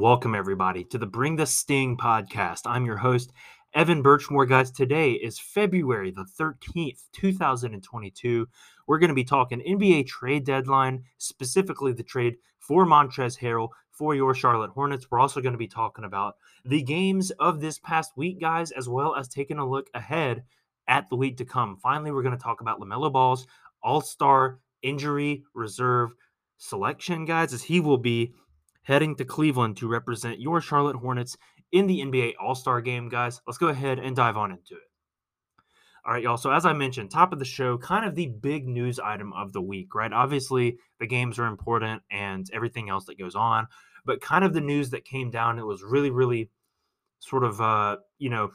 welcome everybody to the Bring the Sting podcast. I'm your host, Evan Birchmore. Guys, today is February the 13th, 2022. We're going to be talking NBA trade deadline, specifically the trade for Montrezl Harrell for your Charlotte Hornets. We're also going to be talking about the games of this past week, guys, as well as taking a look ahead at the week to come. Finally, we're going to talk about LaMelo Ball's All Star injury reserve selection, guys, as he will be heading to Cleveland to represent your Charlotte Hornets in the NBA All Star game, guys. Let's go ahead and dive on into it. All right, y'all. So, as I mentioned, top of the show, kind of the big news item of the week, right? Obviously, the games are important and everything else that goes on, but kind of the news that came down, it was really, really sort of, uh, you know,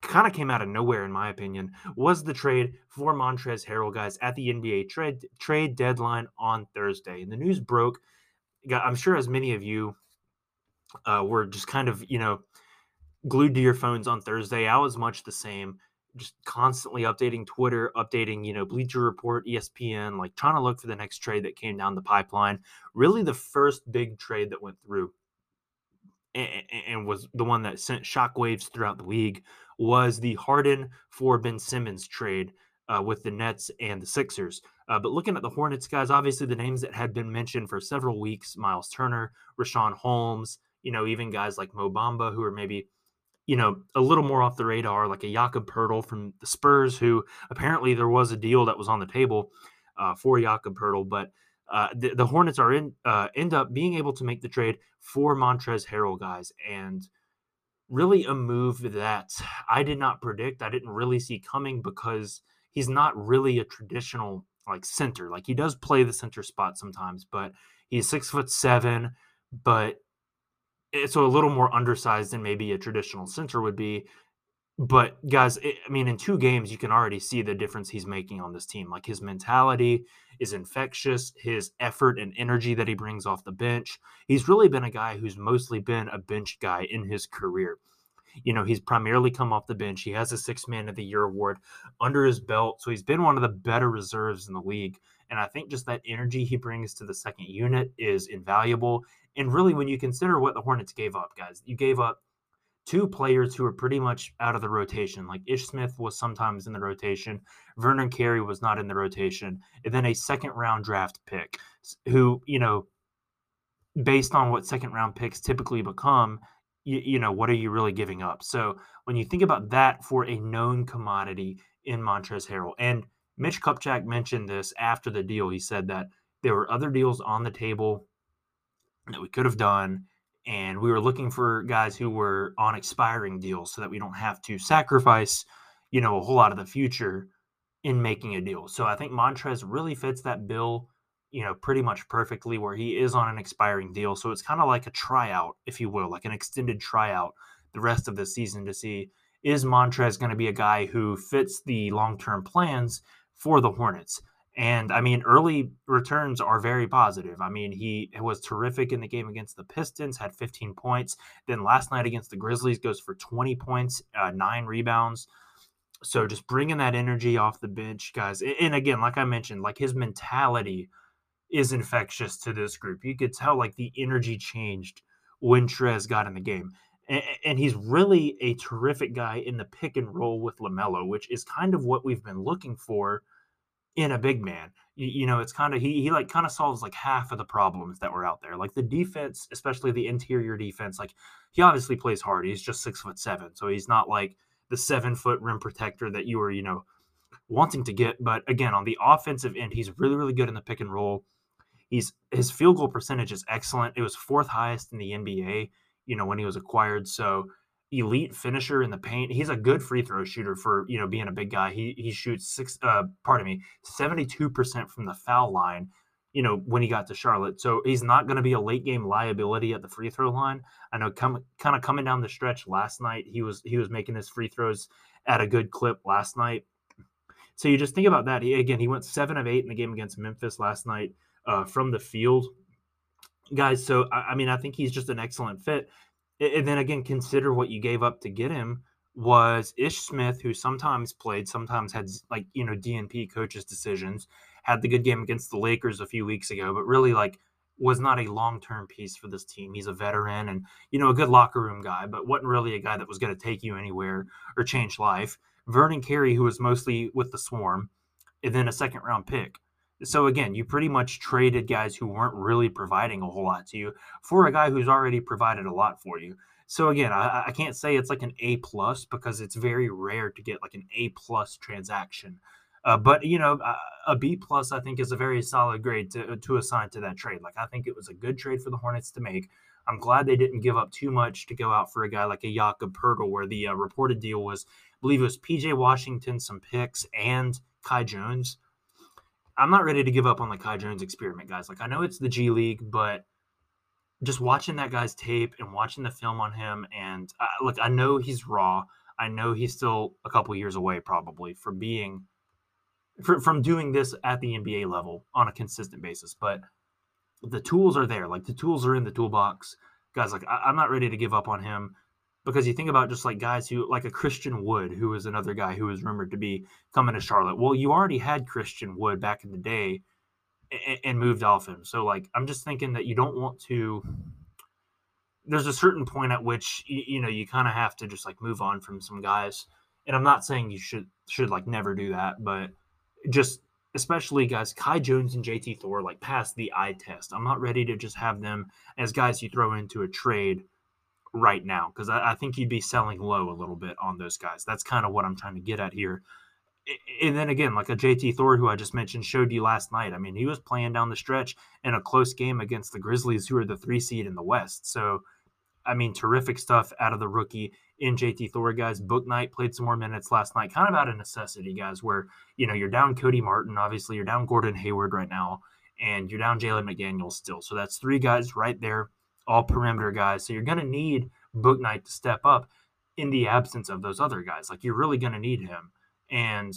kind of came out of nowhere, in my opinion, was the trade for Montrezl Harrell, guys, at the NBA trade trade deadline on Thursday. And the news broke I'm sure as many of you uh, were just kind of, you know, glued to your phones on Thursday. I was much the same, just constantly updating Twitter, updating, you know, Bleacher Report, ESPN, like trying to look for the next trade that came down the pipeline. Really, the first big trade that went through and, and was the one that sent shockwaves throughout the league was the Harden for Ben Simmons trade uh, with the Nets and the Sixers. Uh, but looking at the Hornets, guys, obviously the names that had been mentioned for several weeks Miles Turner, Richaun Holmes, you know, even guys like Mo Bamba, who are maybe, you know, a little more off the radar, like a Jakob Poeltl from the Spurs, who apparently there was a deal that was on the table uh, for Jakob Poeltl. But uh, the, the, Hornets are in uh, end up being able to make the trade for Montrezl Harrell, guys, and really a move that I did not predict. I didn't really see coming because he's not really a traditional like center. Like he does play the center spot sometimes, but he's six foot seven, but eh, so a little more undersized than maybe a traditional center would be. But guys, it, I mean, in two games, you can already see the difference he's making on this team. Like his mentality is infectious, his effort and energy that he brings off the bench. He's really been a guy who's mostly been a bench guy in his career. You know, he's primarily come off the bench. He has a six man of the year award under his belt. So he's been one of the better reserves in the league. And I think just that energy he brings to the second unit is invaluable. And really, when you consider what the Hornets gave up, guys, you gave up two players who are pretty much out of the rotation. Like Ish Smith was sometimes in the rotation, Vernon Carey was not in the rotation, and then a second round draft pick who, you know, based on what second round picks typically become, you, you know, what are you really giving up? So when you think about that for a known commodity in Montrezl Harrell, and Mitch Kupchak mentioned this after the deal. He said that there were other deals on the table that we could have done, and we were looking for guys who were on expiring deals so that we don't have to sacrifice, you know, a whole lot of the future in making a deal. So I think Montrez really fits that bill you know, pretty much perfectly where he is on an expiring deal. So it's kind of like a tryout, if you will, like an extended tryout the rest of the season to see is Montrez going to be a guy who fits the long term plans for the Hornets. And I mean, early returns are very positive. I mean, he was terrific in the game against the Pistons, had 15 points. Then last night against the Grizzlies goes for 20 points, uh, nine rebounds. So just bringing that energy off the bench, guys. And again, like I mentioned, like his mentality is infectious to this group. You could tell like the energy changed when Trez got in the game. And, he's really a terrific guy in the pick and roll with LaMelo, which is kind of what we've been looking for in a big man. You, you know, it's kind of he he like kind of solves like half of the problems that were out there. Like the defense, especially the interior defense, like he obviously plays hard. He's just six foot seven. So he's not like the seven foot rim protector that you were, you know, wanting to get. But again, on the offensive end, he's really, really good in the pick and roll. He's his field goal percentage is excellent. It was fourth highest in the NBA, you know, when he was acquired. So elite finisher in the paint. He's a good free throw shooter for, you know, being a big guy. He he shoots six uh pardon me, 72% from the foul line, you know, when he got to Charlotte. So he's not going to be a late game liability at the free throw line. I know come kind of coming down the stretch last night, he was he was making his free throws at a good clip last night. So you just think about that. He, again, he went 7 of 8 in the game against Memphis last night uh, from the field, guys. So I, I mean, I think he's just an excellent fit. And then again, consider what you gave up to get him was Ish Smith, who sometimes played, sometimes had like you know DNP coaches decisions. Had the good game against the Lakers a few weeks ago, but really like was not a long term piece for this team. He's a veteran and, you know, a good locker room guy, but wasn't really a guy that was going to take you anywhere or change life. Vernon Carey, who was mostly with the Swarm, and then a second round pick. So again, you pretty much traded guys who weren't really providing a whole lot to you for a guy who's already provided a lot for you. So again, I, I can't say it's like an A plus because it's very rare to get like an A plus transaction. Uh, but you know, a B plus I think is a very solid grade to to assign to that trade. Like I think it was a good trade for the Hornets to make. I'm glad they didn't give up too much to go out for a guy like a Jakob Poeltl, where the uh, reported deal was, I believe it was PJ Washington, some picks, and Kai Jones. I'm not ready to give up on the Kai Jones experiment, guys. Like I know it's the G League, but just watching that guy's tape and watching the film on him, and uh, look, I know he's raw. I know he's still a couple years away, probably, from being for, from doing this at the NBA level on a consistent basis. But the tools are there. Like the tools are in the toolbox. Guys, like I, I'm not ready to give up on him because you think about just like guys who like a Christian Wood, who is another guy who is rumored to be coming to Charlotte. Well, you already had Christian Wood back in the day and, and moved off him. So like I'm just thinking that you don't want to there's a certain point at which you, you know you kind of have to just like move on from some guys. And I'm not saying you should should like never do that, but just especially guys Kai Jones and JT Thor like pass the eye test. I'm not ready to just have them as guys you throw into a trade right now because I, I, think you'd be selling low a little bit on those guys. That's kind of what I'm trying to get at here. And then again, like a JT Thor, who I just mentioned, showed you last night. I mean, he was playing down the stretch in a close game against the Grizzlies, who are the three seed in the West. So, I mean, terrific stuff out of the rookie in JT Thor, guys. Bouknight played some more minutes last night, kind of out of necessity, guys, where, you know, you're down Cody Martin, obviously, you're down Gordon Hayward right now, and you're down Jalen McDaniels still. So that's three guys right there, all perimeter guys. So you're going to need Bouknight to step up in the absence of those other guys. Like, you're really going to need him. And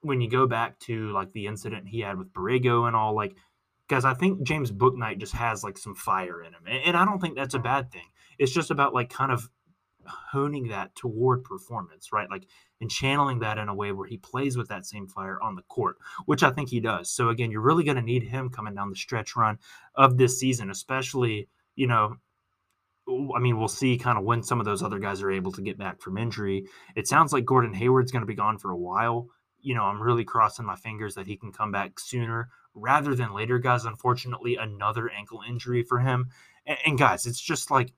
when you go back to, like, the incident he had with Borrego and all, like, guys, I think James Bouknight just has, like, some fire in him. And I don't think that's a bad thing. It's just about, like, kind of honing that toward performance, right? Like and channeling that in a way where he plays with that same fire on the court, which I think he does. So again, you're really going to need him coming down the stretch run of this season, especially, you know, I mean, we'll see kind of when some of those other guys are able to get back from injury. It sounds like Gordon Hayward's going to be gone for a while. You know, I'm really crossing my fingers that he can come back sooner rather than later, guys. Unfortunately, another ankle injury for him. And, and guys, it's just like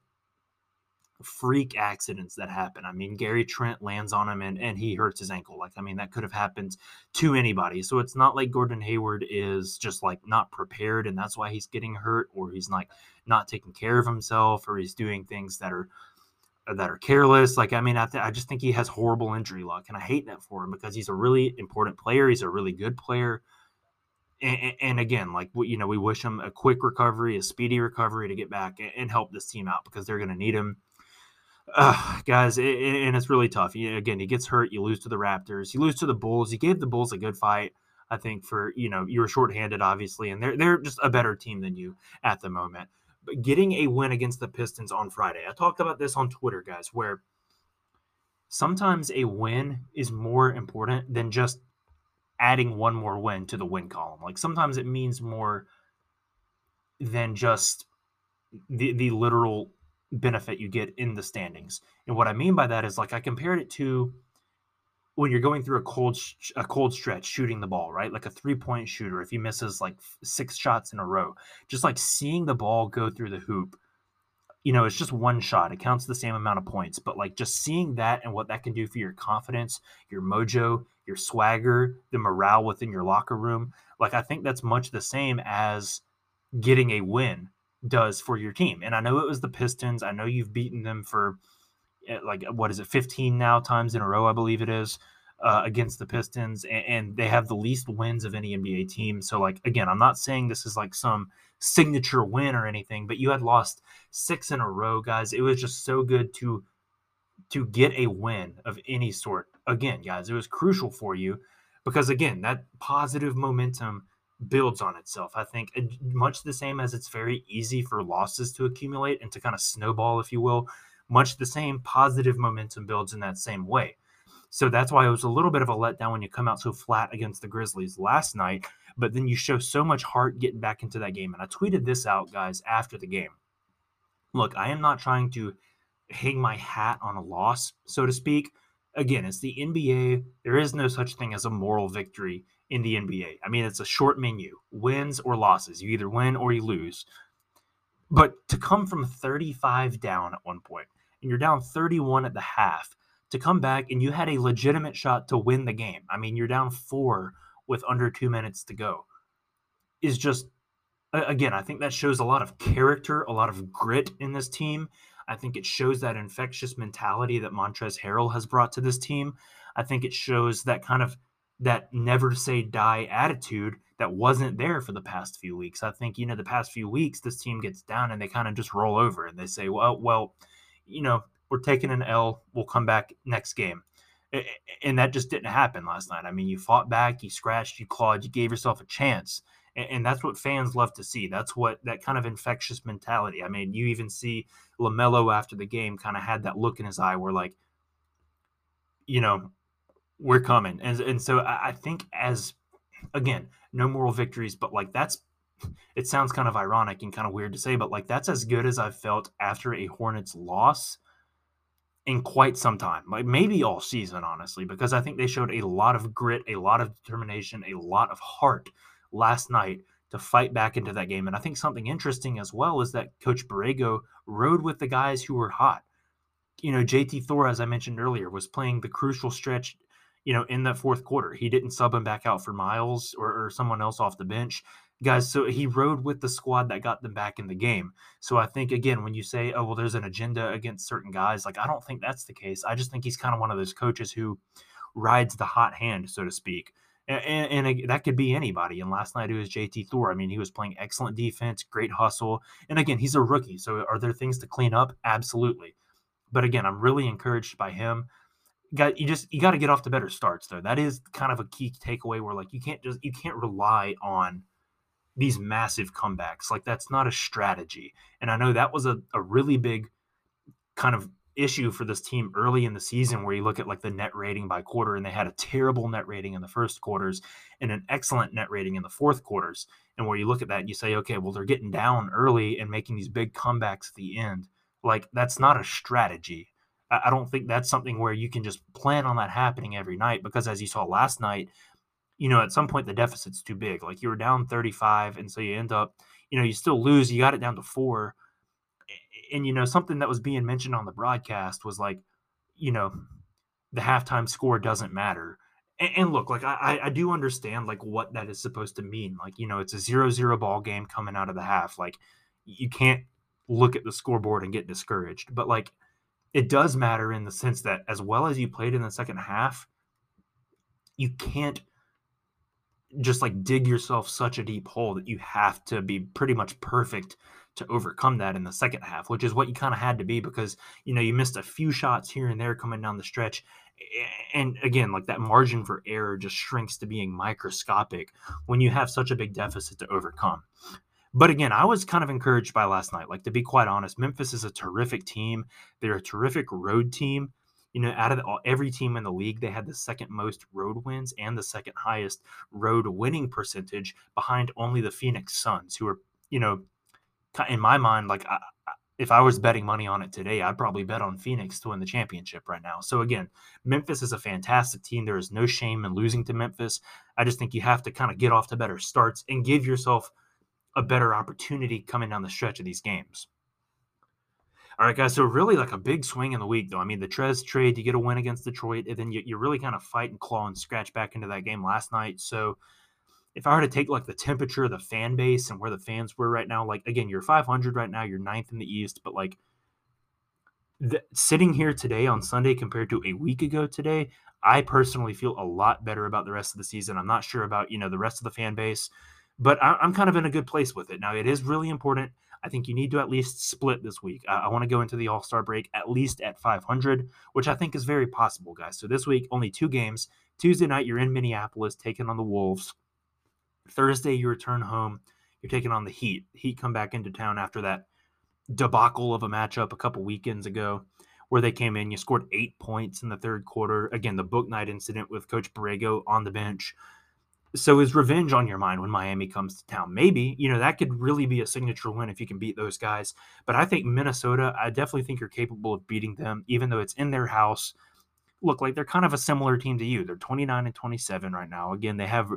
freak accidents that happen. I mean, Gary Trent lands on him and, and he hurts his ankle. Like, I mean, that could have happened to anybody. So it's not like Gordon Hayward is just like not prepared and that's why he's getting hurt or he's like not taking care of himself or he's doing things that are that are careless. Like, I mean, I, th- I just think he has horrible injury luck and I hate that for him because he's a really important player. He's a really good player. And, and, again, like you know, we wish him a quick recovery, a speedy recovery to get back and help this team out because they're going to need him uh, guys, it, and it's really tough. He, again, he gets hurt. You lose to the Raptors. You lose to the Bulls. You gave the Bulls a good fight. I think for you know you were shorthanded, obviously, and they're they're just a better team than you at the moment. But getting a win against the Pistons on Friday, I talked about this on Twitter, guys, where sometimes a win is more important than just adding one more win to the win column. Like sometimes it means more than just the the literal benefit you get in the standings. And what I mean by that is like I compared it to when you're going through a cold a cold stretch shooting the ball, right? Like a three-point shooter if he misses like six shots in a row, just like seeing the ball go through the hoop. You know, it's just one shot. It counts the same amount of points, but like just seeing that and what that can do for your confidence, your mojo, your swagger, the morale within your locker room, like I think that's much the same as getting a win does for your team. And I know it was the Pistons. I know you've beaten them for eh, like what is it, 15 now times in a row, I believe it is, uh, against the Pistons, and, and, they have the least wins of any NBA team. So like again, I'm not saying this is like some signature win or anything, but you had lost six in a row, guys. It was just so good to to get a win of any sort. Again, guys, it was crucial for you because again, that positive momentum builds on itself. I think much the same as it's very easy for losses to accumulate and to kind of snowball, if you will, much the same positive momentum builds in that same way. So that's why it was a little bit of a letdown when you come out so flat against the Grizzlies last night. but then you show so much heart getting back into that game. And I tweeted this out, guys, after the game. Look, I am not trying to hang my hat on a loss, so to speak. Again, it's the NBA. There is no such thing as a moral victory in the NBA. I mean, it's a short menu wins or losses. You either win or you lose. But to come from 35 down at one point, and you're down 31 at the half, to come back and you had a legitimate shot to win the game. I mean, you're down four with under two minutes to go, is just, again, I think that shows a lot of character, a lot of grit in this team. I think it shows that infectious mentality that Montrezl Harrell has brought to this team. I think it shows that kind of that never say die attitude that wasn't there for the past few weeks. I think, you know, the past few weeks, this team gets down and they kind of just roll over and they say, well, well, you know, we're taking an L. We'll come back next game. And that just didn't happen last night. I mean, you fought back, you scratched, you clawed, you gave yourself a chance. And that's what fans love to see. That's what that kind of infectious mentality. I mean, you even see LaMelo after the game kind of had that look in his eye where, like, you know, we're coming. And, and so I think, as again, no moral victories, but like that's it sounds kind of ironic and kind of weird to say, but like that's as good as I've felt after a Hornets loss in quite some time, like maybe all season, honestly, because I think they showed a lot of grit, a lot of determination, a lot of heart last night to fight back into that game. And I think something interesting as well is that Coach Borrego rode with the guys who were hot. You know, JT Thor, as I mentioned earlier, was playing the crucial stretch you know, in that fourth quarter. He didn't sub him back out for Miles or, or someone else off the bench. Guys, so he rode with the squad that got them back in the game. So I think, again, when you say, oh, well, there's an agenda against certain guys, like, I don't think that's the case. I just think he's kind of one of those coaches who rides the hot hand, so to speak. And, and, and, that could be anybody. And last night it was JT Thor. I mean, he was playing excellent defense, great hustle. And again, he's a rookie. So are there things to clean up? Absolutely. But again, I'm really encouraged by him got you just you got to get off to better starts though. That is kind of a key takeaway where like you can't just you can't rely on these massive comebacks. Like that's not a strategy. And I know that was a, a really big kind of issue for this team early in the season where you look at like the net rating by quarter and they had a terrible net rating in the first quarters and an excellent net rating in the fourth quarters. And where you look at that and you say, okay, well, they're getting down early and making these big comebacks at the end. Like that's not a strategy. I don't think that's something where you can just plan on that happening every night because as you saw last night, you know, at some point the deficit's too big. Like you were down 35 and so you end up, you know, you still lose, you got it down to 4. And you know, something that was being mentioned on the broadcast was like, you know, the halftime score doesn't matter. And, and look, like I, I do understand like what that is supposed to mean. Like, you know, it's a zero zero ball game coming out of the half. Like you can't look at the scoreboard and get discouraged. But like it does matter in the sense that as well as you played in the second half, you can't just like dig yourself such a deep hole that you have to be pretty much perfect to overcome that in the second half, which is what you kind of had to be because you know you missed a few shots here and there coming down the stretch. And again, like that margin for error just shrinks to being microscopic when you have such a big deficit to overcome. But again, I was kind of encouraged by last night. Like to be quite honest, Memphis is a terrific team. They're a terrific road team. You know, out of the, every team in the league, they had the second most road wins and the second highest road winning percentage behind only the Phoenix Suns, who are, you know, in my mind, like I, if I was betting money on it today, I'd probably bet on Phoenix to win the championship right now. So again, Memphis is a fantastic team. There is no shame in losing to Memphis. I just think you have to kind of get off to better starts and give yourself – a better opportunity coming down the stretch of these games. All right, guys. So really, like a big swing in the week, though. I mean, the Trez trade, you get a win against Detroit, and then you, you really kind of fight and claw and scratch back into that game last night. So, if I were to take like the temperature of the fan base and where the fans were right now, like again, you're 500 right now, you're ninth in the East, but like the, sitting here today on Sunday compared to a week ago today, I personally feel a lot better about the rest of the season. I'm not sure about you know the rest of the fan base but I, am kind of in a good place with it. Now, it is really important. I think you need to at least split this week. I, I want to go into the All Star break at least at 500, which I think is very possible, guys. So this week, only two games. Tuesday night, you're in Minneapolis taking on the Wolves. Thursday, you return home. You're taking on the Heat. Heat come back into town after that debacle of a matchup a couple weekends ago where they came in. You scored eight points in the third quarter. Again, the Bouknight incident with Coach Borrego on the bench So is revenge on your mind when Miami comes to town? Maybe, you know, that could really be a signature win if you can beat those guys. But I think Minnesota, I definitely think you're capable of beating them, even though it's in their house. Look, like they're kind of a similar team to you. They're 29 and 27 right now. Again, they have,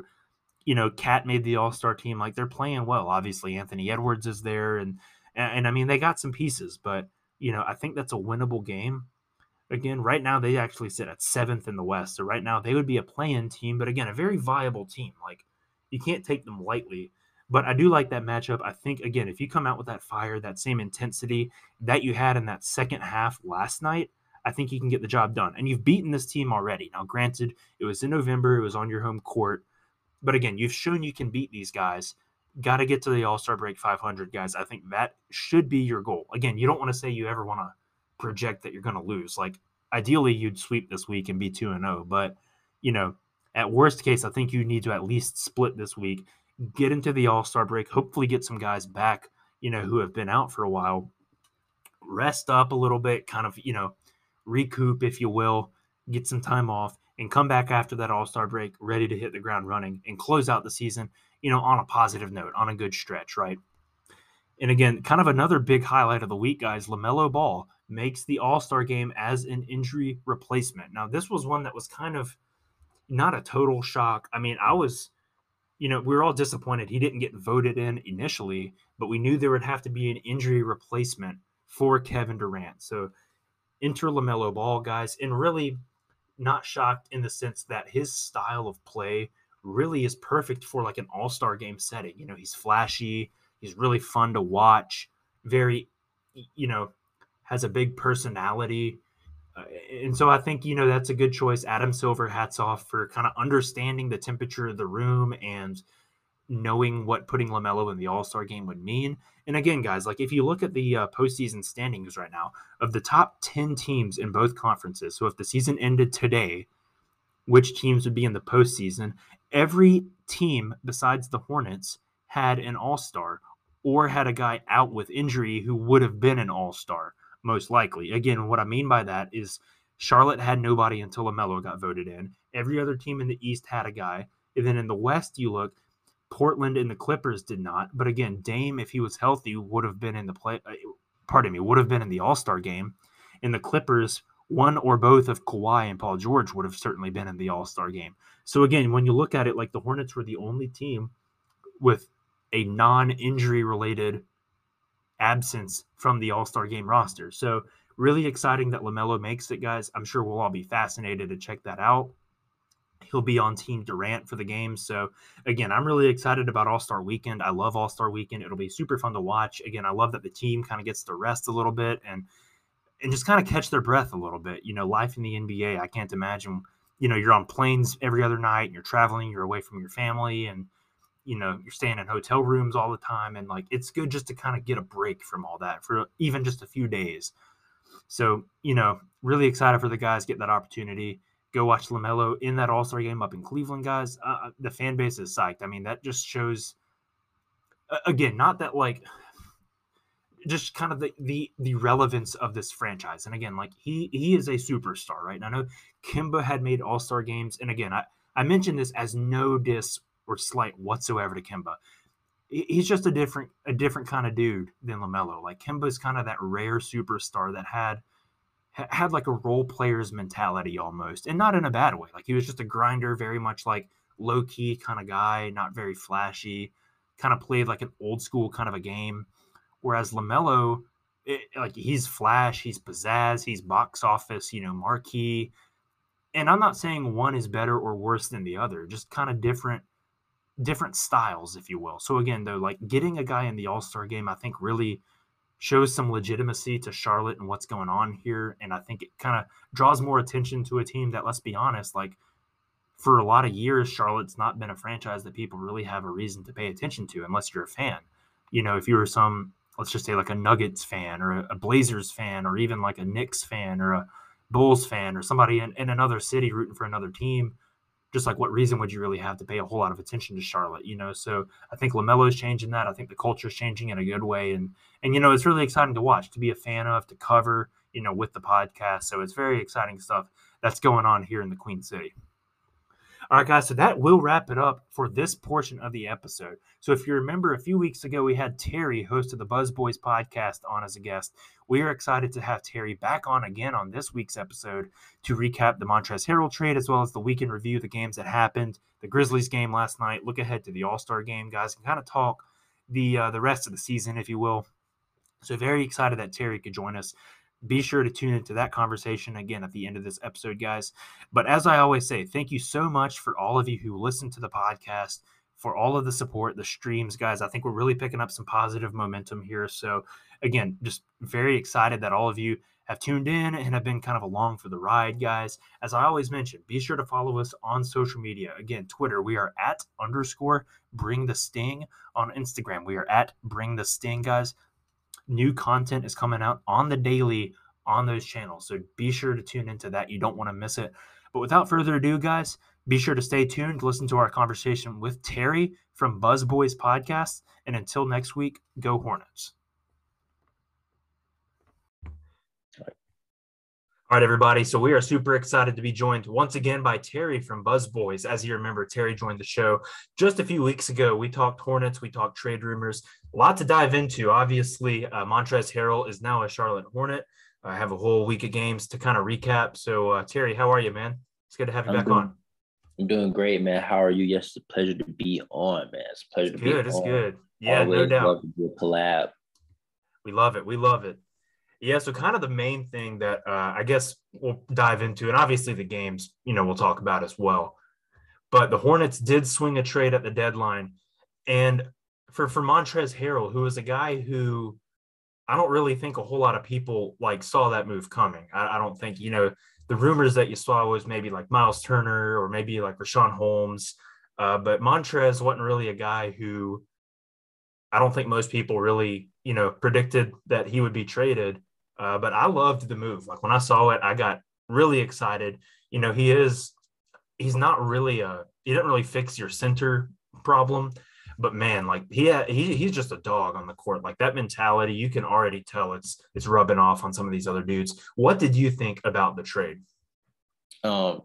you know, KAT made the All Star team. Like they're playing well. Obviously, Anthony Edwards is there, and, and and I mean they got some pieces, but you know I think that's a winnable game again, right now they actually sit at seventh in the West. So right now they would be a play-in team, but again, a very viable team. Like you can't take them lightly. But I do like that matchup. I think again, if you come out with that fire, that same intensity that you had in that second half last night, I think you can get the job done. And you've beaten this team already. Now, granted, it was in November, it was on your home court. But again, you've shown you can beat these guys. Got to get to the All Star break 500, guys. I think that should be your goal. Again, you don't want to say you ever want to project that you're going to lose. Like ideally you'd sweep this week and be 2 and 0, but you know, at worst case I think you need to at least split this week, get into the All-Star break, hopefully get some guys back, you know, who have been out for a while, rest up a little bit, kind of, you know, recoup if you will, get some time off and come back after that All-Star break ready to hit the ground running and close out the season, you know, on a positive note, on a good stretch, right? And again, kind of another big highlight of the week, guys. LaMelo Ball makes the All Star game as an injury replacement. Now, this was one that was kind of not a total shock. I mean, I was, you know, we were all disappointed he didn't get voted in initially, but we knew there would have to be an injury replacement for Kevin Durant. So, enter LaMelo Ball, guys, and really not shocked in the sense that his style of play really is perfect for like an all star game setting. You know, he's flashy, he's really fun to watch, very, you know, has a big personality. Uh, and so I think, you know, that's a good choice. Adam Silver, hats off for kind of understanding the temperature of the room and knowing what putting LaMelo in the All Star game would mean. And again, guys, like if you look at the uh, postseason standings right now, of the top 10 teams in both conferences, so if the season ended today, which teams would be in the postseason? Every team besides the Hornets had an All Star or had a guy out with injury who would have been an All Star most likely. Again, what I mean by that is Charlotte had nobody until LaMelo got voted in. Every other team in the East had a guy. And then in the West, you look, Portland and the Clippers did not. But again, Dame, if he was healthy, would have been in the play. Uh, pardon me, would have been in the All Star game. In the Clippers, one or both of Kawhi and Paul George would have certainly been in the All Star game. So again, when you look at it, like the Hornets were the only team with a non-injury related absence from the All Star game roster. So, really exciting that LaMelo makes it, guys. I'm sure we'll all be fascinated to check that out. He'll be on Team Durant for the game. So, again, I'm really excited about All Star weekend. I love All Star weekend. It'll be super fun to watch. Again, I love that the team kind of gets to rest a little bit and and just kind of catch their breath a little bit. You know, life in the NBA, I can't imagine, you know, you're on planes every other night and you're traveling, you're away from your family and you know you're staying in hotel rooms all the time and like it's good just to kind of get a break from all that for even just a few days. So you know really excited for the guys get that opportunity. Go watch lamelo in that all-star game up in cleveland guys. Uh, uh the fan base is psyched. I mean that just shows again not that like just kind of the, the the relevance of this franchise. And again like he he is a superstar right? And i know Kemba had made all-star games. And again i i mentioned this as no diss or slight whatsoever to Kemba. He's just a different a different kind of dude than Lamelo. Like Kemba's kind of that rare superstar that had had like a role player's mentality almost, and not in a bad way. Like he was just a grinder, very much like low key kind of guy, not very flashy. Kind of played like an old school kind of a game. Whereas Lamelo, it, like he's flash, he's pizzazz, he's box office, you know, marquee. And I'm not saying one is better or worse than the other, just kind of different different styles, if you will. So again, though, like getting a guy in the All Star game, I think really shows some legitimacy to Charlotte and what's going on here, and I think it kind of draws more attention to a team that, let's be honest, like for a lot of years, Charlotte's not been a franchise that people really have a reason to pay attention to, unless you're a fan. You know, if you were some, let's just say like a Nuggets fan or a Blazers fan or even like a Knicks fan or a Bulls fan or somebody in, in another city rooting for another team just like what reason would you really have to pay a whole lot of attention to Charlotte, you know? So I think LaMelo is changing that. I think the culture is changing in a good way. And, and, you know, it's really exciting to watch, to be a fan of, to cover, you know, with the podcast. So it's very exciting stuff that's going on here in the Queen City. All right, guys. So that will wrap it up for this portion of the episode. So if you remember, a few weeks ago we had Terry, host of the Buzz Boys podcast, on as a guest. We are excited to have Terry back on again on this week's episode to recap the Montrezl Harrell trade as well as the weekend review, of the games that happened, the Grizzlies game last night. Look ahead to the All Star game, guys, and kind of talk the uh, the rest of the season, if you will. So very excited that Terry could join us be sure to tune into that conversation again at the end of this episode, guys. But as I always say, thank you so much for all of you who listen to the podcast, for all of the support, the streams, guys. I think we're really picking up some positive momentum here. So, again, just very excited that all of you have tuned in and have been kind of along for the ride, guys. As I always mention, be sure to follow us on social media. Again, Twitter, we are at underscore bring the sting. On Instagram, we are at bring the sting, guys new content is coming out on the daily on those channels. So be sure to tune into that. You don't want to miss it. But without further ado, guys, be sure to stay tuned, listen to our conversation with Terry from Buzz Boys Podcast. And until next week, go Hornets. All right, everybody. So we are super excited to be joined once again by Terry from Buzz Boys. As you remember, Terry joined the show just a few weeks ago. We talked Hornets, we talked trade rumors, a lot to dive into. Obviously, uh, Montrezl Harrell is now a Charlotte Hornet. I have a whole week of games to kind of recap. So, uh, Terry, how are you, man? It's good to have you I'm back doing, on. I'm doing great, man. How are you? Yes, it's a pleasure to be on, man. It's a pleasure it's to good, be it's on. It's good. Yeah, Always no doubt. Love to do a collab. We love it. We love it. Yeah, so kind of the main thing that uh, I guess we'll dive into, and obviously the games, you know, we'll talk about as well. But the Hornets did swing a trade at the deadline, and for for Montrezl Harrell, who is a guy who I don't really think a whole lot of people like saw that move coming. I, I don't think you know the rumors that you saw was maybe like Miles Turner or maybe like Richaun Holmes, uh, but Montrez wasn't really a guy who I don't think most people really you know predicted that he would be traded. Uh, but I loved the move. Like when I saw it, I got really excited. You know, he is he's not really a he didn't really fix your center problem, but man, like he, had, he he's just a dog on the court. Like that mentality, you can already tell it's it's rubbing off on some of these other dudes. What did you think about the trade? Um,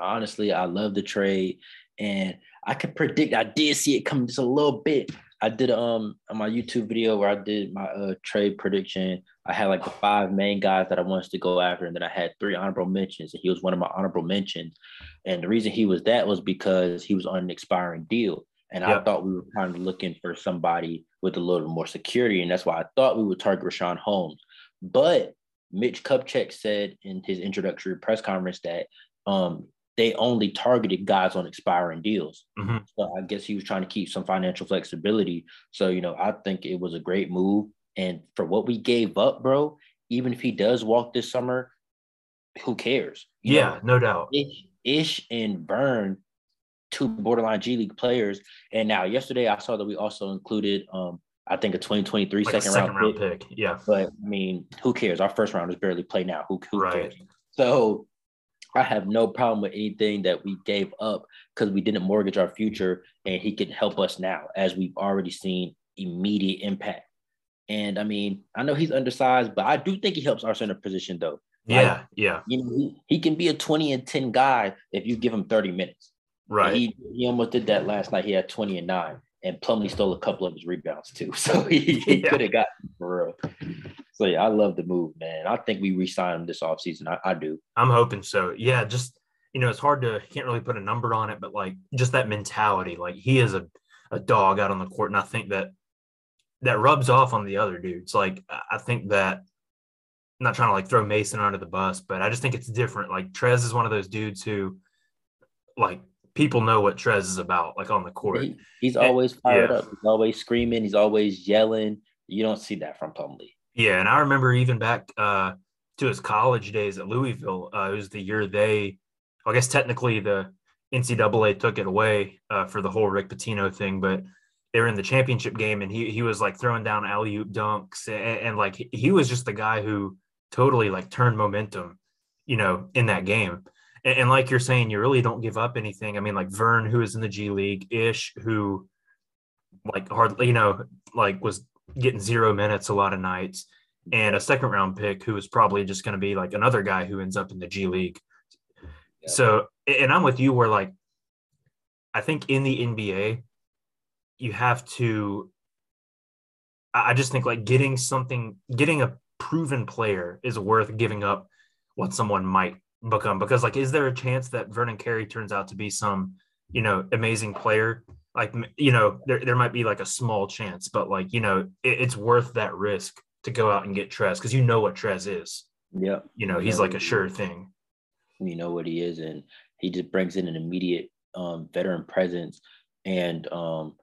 honestly, I love the trade, and I could predict. I did see it coming just a little bit. I did um on my YouTube video where I did my uh, trade prediction. I had like the five main guys that I wanted to go after, and then I had three honorable mentions, and he was one of my honorable mentions. And the reason he was that was because he was on an expiring deal, and yep. I thought we were kind of looking for somebody with a little more security, and that's why I thought we would target Richaun Holmes. But Mitch Kupchak said in his introductory press conference that um, they only targeted guys on expiring deals. Mm-hmm. So I guess he was trying to keep some financial flexibility. So, you know, I think it was a great move. And for what we gave up, bro, even if he does walk this summer, who cares? You yeah, know, no doubt. Ish, Ish and Vern, two borderline G League players. And now yesterday I saw that we also included um I think a 2023 like second, a second round, round pick. pick. Yeah. But I mean, who cares? Our first round is barely play now. Who, who right. cares? So I have no problem with anything that we gave up because we didn't mortgage our future and he can help us now as we've already seen immediate impact. And I mean, I know he's undersized, but I do think he helps our center position though. Yeah, like, yeah. You know, he, he can be a 20 and 10 guy if you give him 30 minutes. Right. He, he almost did that last night. He had 20 and 9 and Plumlee stole a couple of his rebounds too. So he, he yeah. could have gotten for real. So yeah, I love the move, man. I think we re-sign him this offseason. I, I do. I'm hoping so. Yeah, just you know, it's hard to can't really put a number on it, but like just that mentality. Like he is a, a dog out on the court. And I think that that rubs off on the other dudes. Like I think that I'm not trying to like throw Mason under the bus, but I just think it's different. Like Trez is one of those dudes who like people know what Trez is about, like on the court. He, he's always fired yeah. up. He's always screaming. He's always yelling. You don't see that from Plumlee. Yeah, and I remember even back uh, to his college days at Louisville. Uh, it was the year they, I guess technically the NCAA took it away uh, for the whole Rick Pitino thing, but they were in the championship game and he he was like throwing down alley oop dunks and, and like he was just the guy who totally like turned momentum, you know, in that game. And, and, like you're saying, you really don't give up anything. I mean, like Vern, who is in the G League, Ish, who like hardly, you know, like was getting zero minutes a lot of nights, and a second round pick who is probably just going to be like another guy who ends up in the G League. Yeah. So, and I'm with you where like I think in the NBA, you have to. I just think like getting something, getting a proven player is worth giving up what someone might become. Because like, is there a chance that Vernon Carey turns out to be some, you know, amazing player? Like, you know, there, there might be like a small chance, but like, you know, it, it's worth that risk to go out and get Trez because you know what Trez is. Yeah. You know, he's like a sure thing. You know what he is. And he just brings in an immediate um, veteran presence. And um,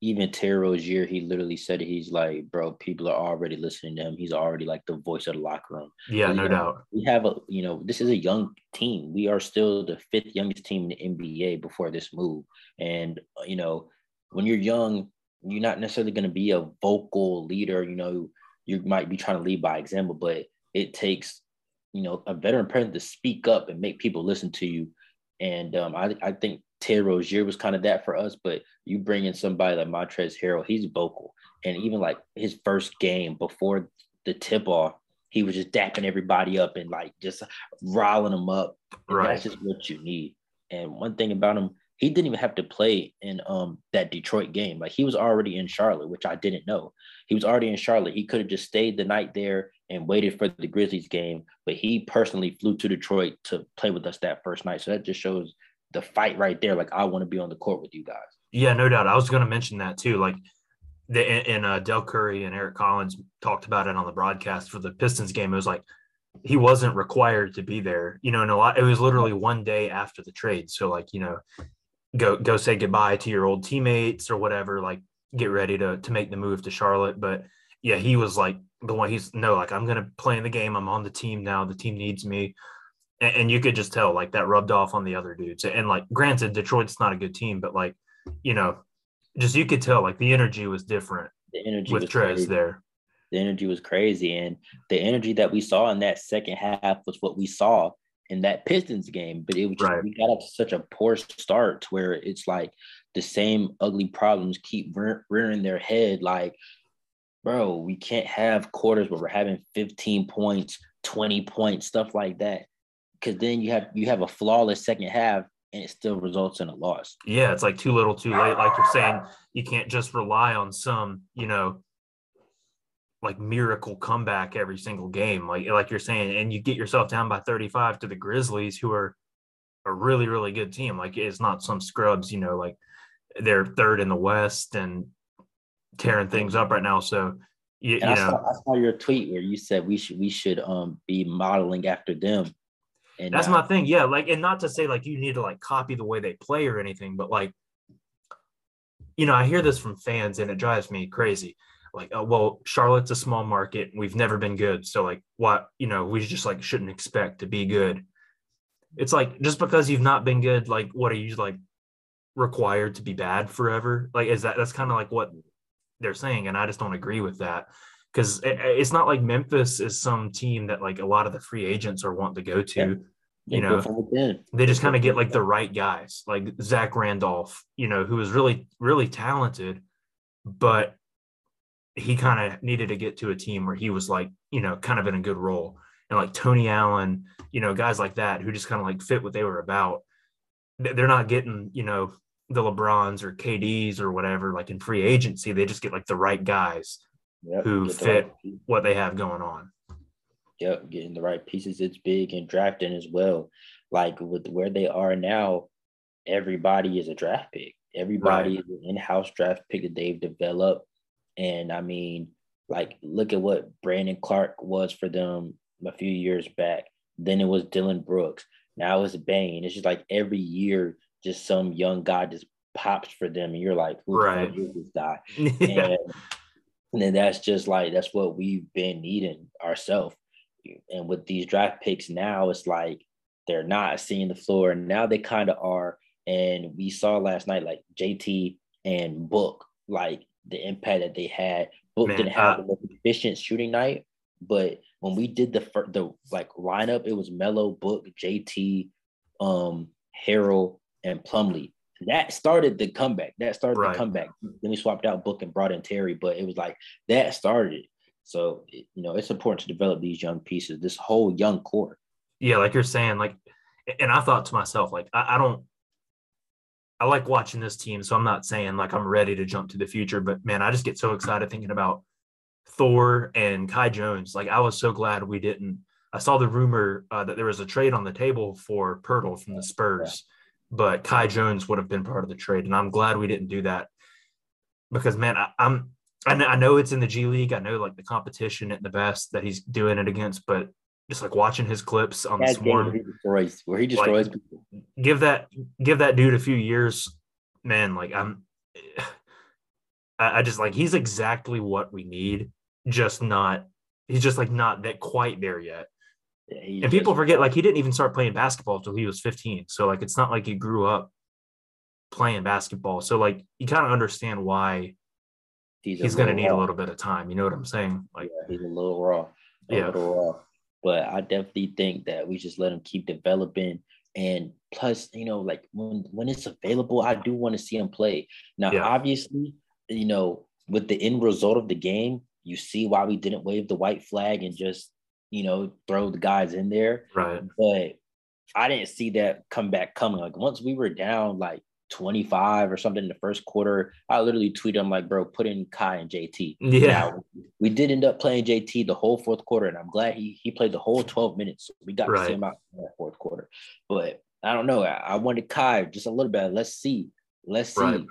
even Terry Rozier, he literally said he's like, bro, people are already listening to him. He's already like the voice of the locker room. Yeah, no know, doubt. We have a, you know, this is a young team. We are still the fifth youngest team in the NBA before this move. And, you know, when you're young, you're not necessarily going to be a vocal leader. You know, you might be trying to lead by example, but it takes, you know, a veteran presence to speak up and make people listen to you. And um, I, I think Terry Rozier was kind of that for us, but you bring in somebody like Montrezl Harrell, he's vocal. And even like his first game before the tip off, he was just dapping everybody up and like just riling them up. Right. That's just what you need. And one thing about him, he didn't even have to play in um that Detroit game. Like he was already in Charlotte, which I didn't know. He was already in Charlotte. He could have just stayed the night there and waited for the Grizzlies game, but he personally flew to Detroit to play with us that first night. So that just shows the fight right there. Like I want to be on the court with you guys. Yeah, no doubt. I was going to mention that too. Like the and uh, Del Curry and Eric Collins talked about it on the broadcast for the Pistons game. It was like he wasn't required to be there. You know, and a lot. It was literally one day after the trade. So like you know, go go say goodbye to your old teammates or whatever. Like get ready to to make the move to Charlotte. But yeah, he was like the one. He's no like I'm going to play in the game. I'm on the team now. The team needs me and, and you could just tell like that rubbed off on the other dudes. And like, granted, Detroit's not a good team, but like, you know, just you could tell like the energy was different. The energy with Trez there. The energy was crazy, and the energy that we saw in that second half was what we saw in that Pistons game. But it was just, right. we got up to such a poor start where it's like the same ugly problems keep rearing their head. Like, bro, we can't have quarters where we're having 15 points, 20 points, stuff like that because then you have you have a flawless second half and it still results in a loss. Yeah, it's like too little, too late. Like you're saying, you can't just rely on some, you know, like miracle comeback every single game. Like like you're saying, and you get yourself down by 35 to the Grizzlies, who are a really, really good team. Like it's not some scrubs, you know, like they're third in the West and tearing things up right now. So you, you I, know, saw, I saw your tweet where you said we should we should um be modeling after them and that's uh, my thing. Yeah. Like, and not to say like you need to like copy the way they play or anything, but like, you know, I hear this from fans and it drives me crazy. Like, oh, well, Charlotte's a small market. We've never been good. So, like, what, you know, we just like shouldn't expect to be good. It's like just because you've not been good, like, what are you like required to be bad forever? Like, is that that's kind of like what they're saying. And I just don't agree with that because it, it's not like Memphis is some team that like a lot of the free agents are wanting to go to. Yeah. You know, they just kind of get like the right guys, like Zach Randolph, you know, who is really, really talented, but he kind of needed to get to a team where he was like, you know, kind of in a good role. And like Tony Allen, you know, guys like that who just kind of like fit what they were about. They're not getting, you know, the LeBrons or KDs or whatever, like in free agency. They just get like the right guys yep, who fit right what they have going on. Yep, getting the right pieces. It's big and drafting as well. Like with where they are now, everybody is a draft pick. Everybody right. is an in-house draft pick that they've developed. And I mean, like, look at what Brandon Clarke was for them a few years back. Then it was Dillon Brooks. Now it's Bane. It's just like every year, just some young guy just pops for them, and you're like, who right. is this guy? yeah. And and then that's just like that's what we've been needing ourselves. And with these draft picks now, it's like they're not seeing the floor. And now they kind of are. And we saw last night, like JT and Book, like the impact that they had. Book Man, didn't have uh, the most efficient shooting night, but when we did the the like lineup, it was Melo, Book, JT, um, Harrell, and Plumlee that started the comeback. That started right. the comeback. Then we swapped out Book and brought in Terry, but it was like that started. So you know, it's important to develop these young pieces, this whole young core. Yeah, like you're saying, like, and I thought to myself, like, I, I don't, I like watching this team. So I'm not saying like I'm ready to jump to the future, but man, I just get so excited thinking about Thor and Kai Jones. Like I was so glad we didn't. I saw the rumor uh, that there was a trade on the table for Poeltl from the Spurs, yeah. But Kai Jones would have been part of the trade, and I'm glad we didn't do that because man, I, I'm I know, it's in the G League. I know like the competition at the best that he's doing it against, but just like watching his clips on the swarm, where he destroys, where he destroys like, people. Give that give that dude a few years, man. Like I'm, I, I just like he's exactly what we need, just not. He's just like not that quite there yet. Yeah, and people forget like he didn't even start playing basketball until he was 15. So like it's not like he grew up playing basketball. So like you kind of understand why he's, he's going to need a little bit of time. You know what I'm saying? Like yeah, he's a little raw. A yeah. little raw. But I definitely think that we just let him keep developing. And plus, you know, like when when it's available, I do want to see him play. Now, yeah. obviously, you know, with the end result of the game, you see why we didn't wave the white flag and just, you know, throw the guys in there. Right. But I didn't see that come back coming. Like once we were down like 25 or something in the first quarter. I literally tweeted, I'm like, bro, put in Kai and JT. Yeah. Now, we did end up playing JT the whole fourth quarter, and I'm glad he he played the whole 12 minutes. we got right. to see him out in that fourth quarter. But I don't know. I, I wanted Kai just a little bit. Let's see. Let's see. Right.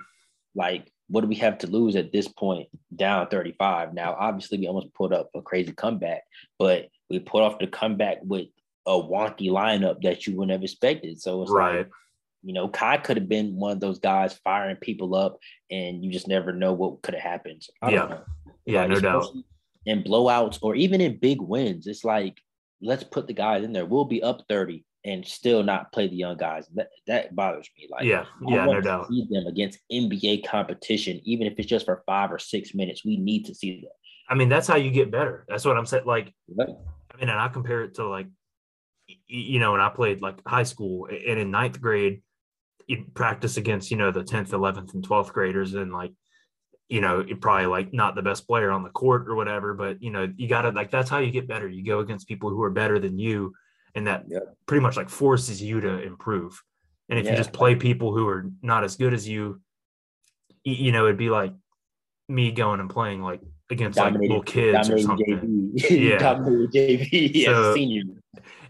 Like, what do we have to lose at this point down 35? Now, obviously, we almost put up a crazy comeback, but we put off the comeback with a wonky lineup that you wouldn't have expected. So it's right. like you know, Kai could have been one of those guys firing people up, and you just never know what could have happened. yeah, yeah, like, no doubt. In blowouts or even in big wins, it's like let's put the guys in there. We'll be up thirty and still not play the young guys. That that bothers me. Like, yeah, yeah, no doubt. See them against NBA competition, even if it's just for five or six minutes. We need to see that. I mean, that's how you get better. That's what I'm saying. Like, I mean, and I compare it to like, you know, when I played like high school and in ninth grade, you practice against you know the 10th 11th and 12th graders and like you know you're probably like not the best player on the court or whatever but you know you gotta like that's how you get better you go against people who are better than you and that yep. pretty much like forces you to improve and if yeah. you just play people who are not as good as you you know it'd be like me going and playing like against like little kids or something yeah JV so, senior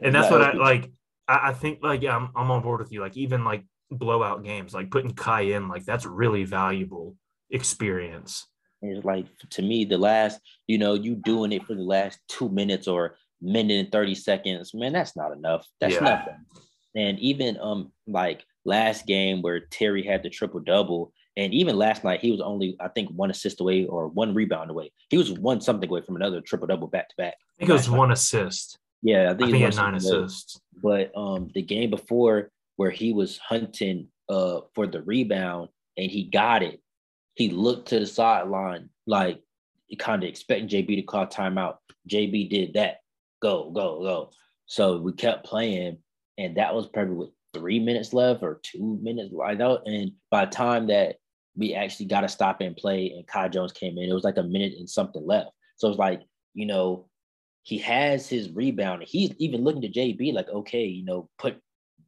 and that's what I like I, I think like I'm, I'm on board with you like even like blowout games, like putting Kai in, like that's really valuable experience. It's like to me, the last, you know, you doing it for the last two minutes or minute and 30 seconds, man, that's not enough. That's yeah. nothing. And even um like last game where Terry had the triple double, and even last night he was only I think one assist away or one rebound away. He was one something away from another triple double back to back. I think it was one assist. Yeah, I think, I think he had nine assists. But um the game before where he was hunting uh for the rebound and he got it. He looked to the sideline like kind of expecting JB to call timeout. JB did that. Go, go, go. So we kept playing, and that was probably with three minutes left or two minutes like that. And by the time that we actually got to stop and play, and Kai Jones came in, it was like a minute and something left. So it's like, you know, he has his rebound. He's even looking to JB like, okay, you know, put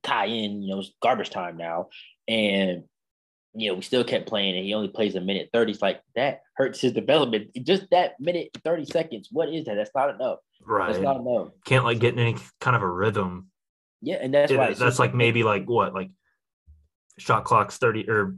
Kai in, you know, it's garbage time now. And you know, we still kept playing and he only plays a minute 30. It's like that hurts his development. Just that minute 30 seconds. What is that? That's not enough. Right. That's not enough. Can't like get in any kind of a rhythm. Yeah, and that's why that's like maybe like what, like shot clock's 30 or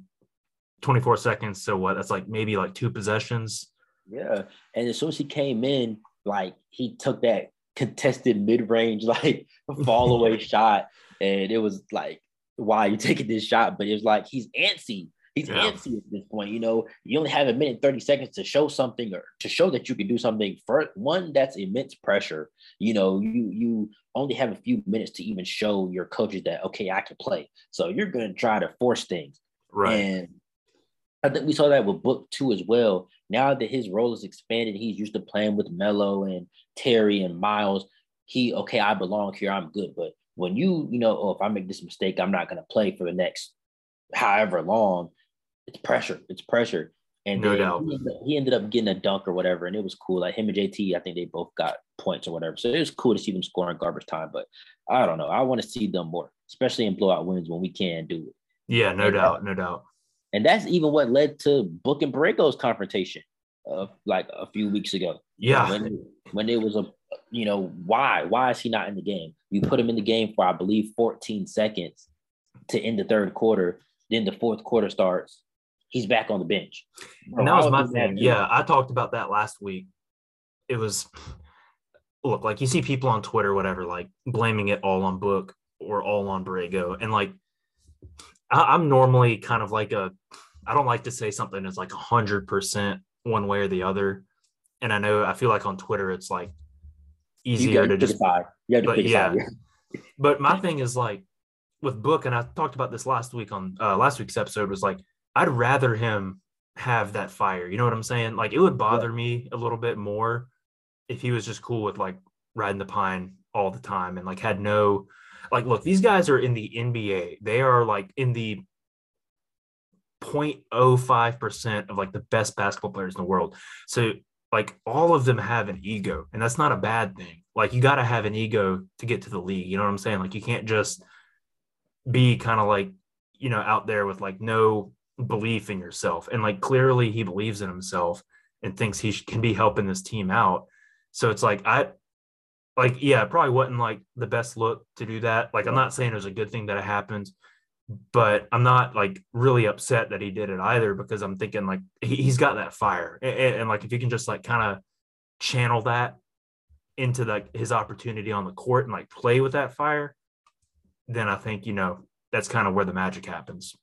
24 seconds. So what? That's like maybe like two possessions. Yeah. And as soon as he came in, like he took that contested mid-range, like fall away shot and it was like, why are you taking this shot? But it was like he's antsy. He's yeah. antsy at this point. You know, you only have a minute 30 seconds to show something or to show that you can do something. First, one, that's immense pressure. You know, you you only have a few minutes to even show your coaches that okay, I can play. So you're gonna try to force things. Right. And I think we saw that with Book two as well. Now that his role is expanded, he's used to playing with Mello and Terry and Miles. He okay, I belong here. I'm good. But when you, you know, oh, if I make this mistake, I'm not going to play for the next however long. It's pressure. It's pressure. And no doubt. He ended, up, he ended, up, getting a dunk or whatever, and it was cool. Like him and JT, I think they both got points or whatever. So it was cool to see them scoring garbage time. But I don't know. I want to see them more, especially in blowout wins when we can do it. Yeah, no doubt, no doubt. And that's even what led to Book and Borrego's confrontation, uh, like a few weeks ago. Yeah, When, when it was a, you know, why? Why is he not in the game? You put him in the game for, I believe, 14 seconds to end the third quarter. Then the fourth quarter starts. He's back on the bench. Bro, and that was my thing. Yeah, I talked about that last week. It was look like you see people on Twitter, whatever, like blaming it all on Book or all on Borrego, and like I, I'm normally kind of like a I don't like to say something is like a hundred percent one way or the other, and I know I feel like on Twitter it's like easier to just a side. You have to but yeah. But my thing is like with Book, and I talked about this last week on uh, last week's episode was like I'd rather him have that fire. You know what I'm saying? Like it would bother me a little bit more if he was just cool with like riding the pine all the time and like had no like look, these guys are in the NBA. They are like in the 0.05% of like the best basketball players in the world. So like all of them have an ego and that's not a bad thing. Like you got to have an ego to get to the league. You know what I'm saying? Like you can't just be kind of like, you know, out there with like no belief in yourself. And like clearly he believes in himself and thinks he can be helping this team out. So it's like, I, like, yeah, it probably wasn't like the best look to do that. Like, I'm not saying it was a good thing that it happened, but I'm not like really upset that he did it either because I'm thinking like he, he's got that fire. And, and, like, if you can just like kind of channel that into like his opportunity on the court and like play with that fire, then I think, you know, that's kind of where the magic happens.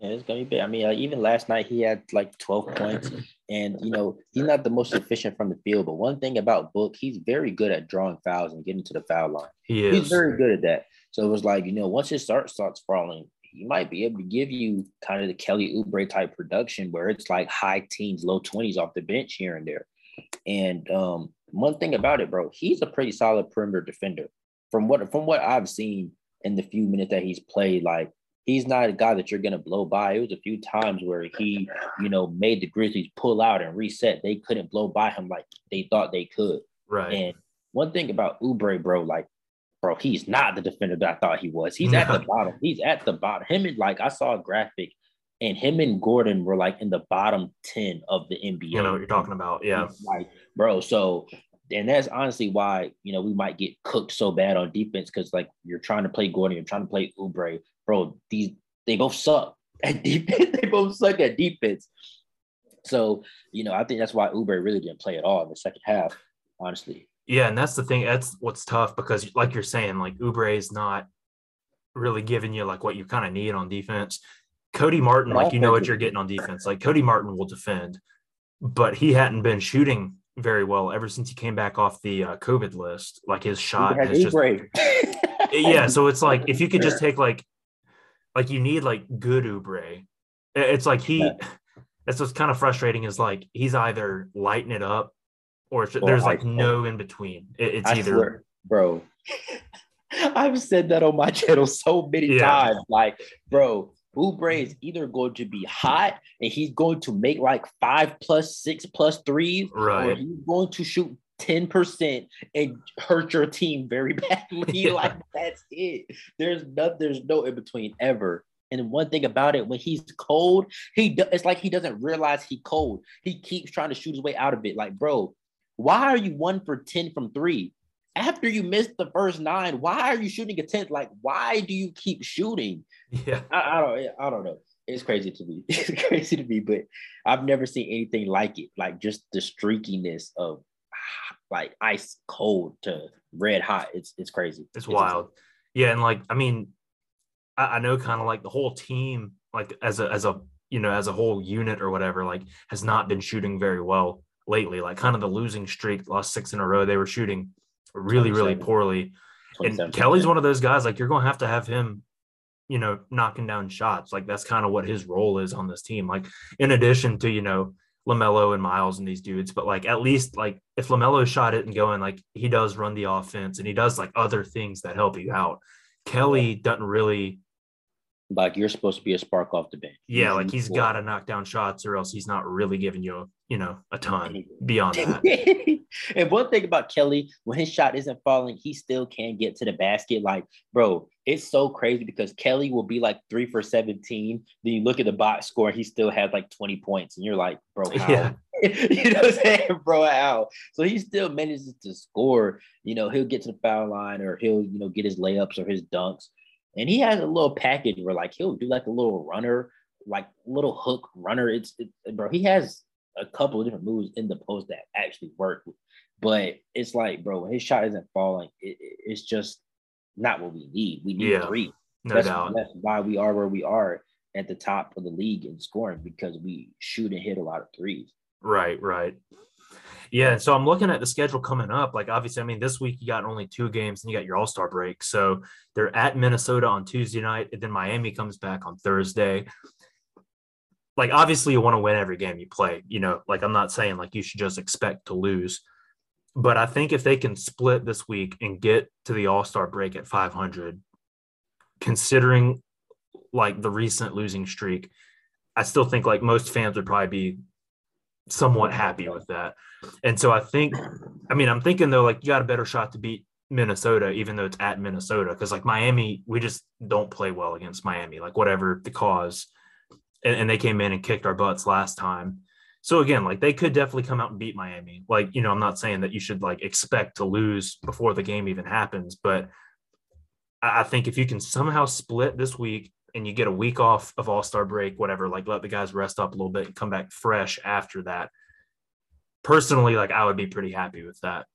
Yeah, it's gonna be big. I mean, uh, even last night he had like 12 points, and you know he's not the most efficient from the field. But one thing about Book, he's very good at drawing fouls and getting to the foul line. He He's very good at that. So it was like you know once his start starts falling, he might be able to give you kind of the Kelly Oubre type production where it's like high teens, low 20s off the bench here and there. And um, one thing about it, bro, he's a pretty solid perimeter defender. From what from what I've seen in the few minutes that he's played, like he's not a guy that you're gonna blow by. It was a few times where he, you know, made the Grizzlies pull out and reset. They couldn't blow by him like they thought they could. right. And one thing about Oubre, bro, like, bro, he's not the defender that I thought he was. He's at the bottom. He's at the bottom. Him and like I saw a graphic, and him and Gordon were like in the bottom ten of the NBA. you know what you're talking about. Yeah. Like, bro, so and that's honestly why you know we might get cooked so bad on defense because like you're trying to play Gordon, you're trying to play Oubre, bro. These they both suck at defense. they both suck at defense. So you know, I think that's why Oubre really didn't play at all in the second half. Honestly, Yeah, and that's the thing. That's what's tough because, like you're saying, like Oubre is not really giving you like what you kind of need on defense. Cody Martin, like you know what you're getting on defense. Like Cody Martin will defend, but he hadn't been shooting very well ever since he came back off the uh, COVID list. Like his shot has just yeah. So it's like if you could just take like like you need like good Oubre. I- It's like he. Yeah. That's what's kind of frustrating is like he's either lighting it up or it's, Or there's like ice no in between. It- it's I either swear, bro. I've said that on my channel so many Yeah. times. Like, bro, Oubre is either going to be hot and he's going to make like five plus, six plus threes, or right. he's going to shoot 10% and hurt your team very badly. Yeah. Like, that's it. There's no, there's no in between ever. And one thing about it, when he's cold, he do, it's like he doesn't realize he cold. He keeps trying to shoot his way out of it. Like, bro, why are you one for 10 from three? After you missed the first nine, why are you shooting a 10th? Like, why do you keep shooting? Yeah. I, I don't I don't know. It's crazy to me. It's crazy to me, but I've never seen anything like it. Like just the streakiness of like ice cold to red hot. It's it's crazy. It's wild. Yeah, and like I mean, I, I know kind of like the whole team, like as a as a you know as a whole unit or whatever, like has not been shooting very well lately. Like kind of the losing streak, lost six in a row. They were shooting really really poorly. And Kelly's one of those guys. Like you're going to have to have him, you know, knocking down shots. Like that's kind of what his role is on this team. Like in addition to you know Lamelo and Miles and these dudes, but like at least like if Lamelo shot it and going, like he does run the offense and he does like other things that help you out. Kelly doesn't really, like you're supposed to be a spark off the bench. yeah, like he's got to knock down shots or else he's not really giving you you know, a ton beyond that. and one thing about Kelly, when his shot isn't falling, he still can get to the basket. Like, bro, it's so crazy because Kelly will be like three for 17. Then you look at the box score, he still has like 20 points. And you're like, bro, how? Yeah. you know what I'm saying, bro? How? So he still manages to score. You know, he'll get to the foul line or he'll, you know, get his layups or his dunks. And he has a little package where like he'll do like a little runner, like little hook runner. It's, it, bro, he has a couple of different moves in the post that actually work. But it's like, bro, when his shot isn't falling, it, it's just not what we need. We need yeah, three. No that's, doubt. That's why we are where we are at the top of the league in scoring because we shoot and hit a lot of threes. Right, right. Yeah, so I'm looking at the schedule coming up. Like, obviously, I mean, this week you got only two games and you got your All Star break. So they're at Minnesota on Tuesday night, and then Miami comes back on Thursday like obviously you want to win every game you play you know like i'm not saying like you should just expect to lose but i think if they can split this week and get to the all-star break at 500 considering like the recent losing streak i still think like most fans would probably be somewhat happy with that. And so i think i mean i'm thinking though like you got a better shot to beat minnesota even though it's at minnesota because like miami we just don't play well against miami like whatever the cause and, and they came in and kicked our butts last time. So again, like they could definitely come out and beat Miami. Like, you know, I'm not saying that you should like expect to lose before the game even happens, but I think if you can somehow split this week and you get a week off of All Star break, whatever, like let the guys rest up a little bit and come back fresh after that. Personally, like I would be pretty happy with that.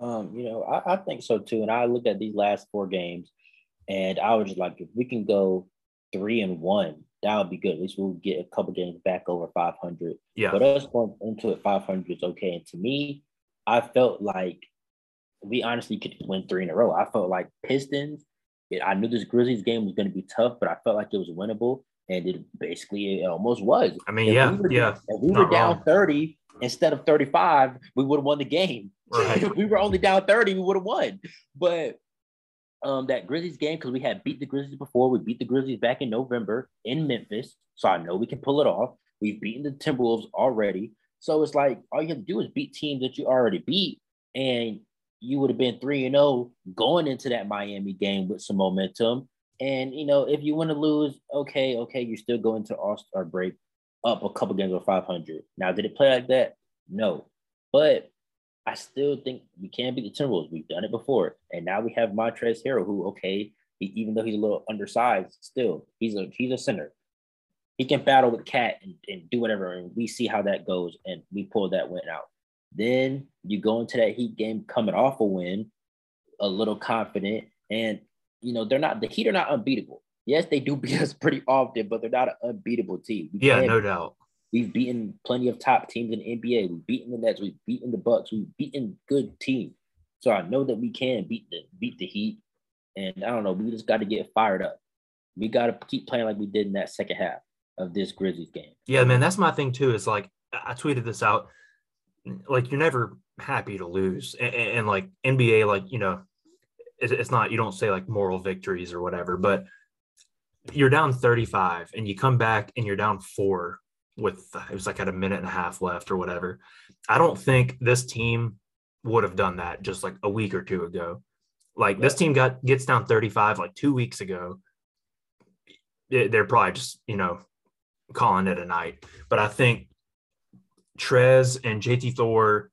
Um, you know, I, I think so too. And I looked at these last four games, and I was just like, if we can go three and one, that would be good. At least we'll get a couple games back over 500. Yeah. But us going into it 500 is okay. And to me, I felt like we honestly could win three in a row. I felt like Pistons. I knew this Grizzlies game was going to be tough, but I felt like it was winnable, and it basically it almost was. I mean, if yeah, we were, yeah. If we were down wrong. 30 instead of 35, we would have won the game. Right. if we were only down 30, we would have won. But um, that Grizzlies game because we had beat the Grizzlies before. We beat the Grizzlies back in November in Memphis, so I know we can pull it off. We've beaten the Timberwolves already, so it's like all you have to do is beat teams that you already beat, and you would have been three and zero oh going into that Miami game with some momentum. And you know, if you want to lose, okay, okay, you're still go into All Star break up a couple games with 500. Now, did it play like that? No, but I still think we can beat the Timberwolves. We've done it before, and now we have Montrezl Harrell, who okay, he, even though he's a little undersized, still he's a he's a center. He can battle with KAT and, and do whatever, and we see how that goes, and we pull that win out. Then you go into that Heat game coming off a win, a little confident, and you know they're not the Heat are not unbeatable. Yes, they do beat us pretty often, but they're not an unbeatable team. We yeah, no doubt. We've beaten plenty of top teams in the NBA. We've beaten the Nets. We've beaten the Bucks. We've beaten good teams. So I know that we can beat the beat the Heat. And I don't know. We just got to get fired up. We got to keep playing like we did in that second half of this Grizzlies game. Yeah, man. That's my thing too. Is like I tweeted this out. Like you're never happy to lose, and, and like NBA, like you know, it's not you don't say like moral victories or whatever, but you're down 35 and you come back and you're down four with it was like at a minute and a half left or whatever. I don't think this team would have done that just like a week or two ago. Like yeah. this team got gets down 35 like two weeks ago. They're probably just, you know, calling it a night. But I think Trez and JT Thor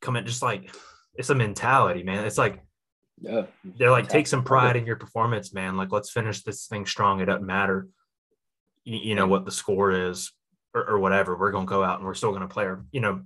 come in just like it's a mentality, man. It's like yeah. they're like take some pride in your performance, man. Like let's finish this thing strong. It doesn't matter, you, you know, what the score is or, or whatever, we're going to go out and we're still going to play, you know,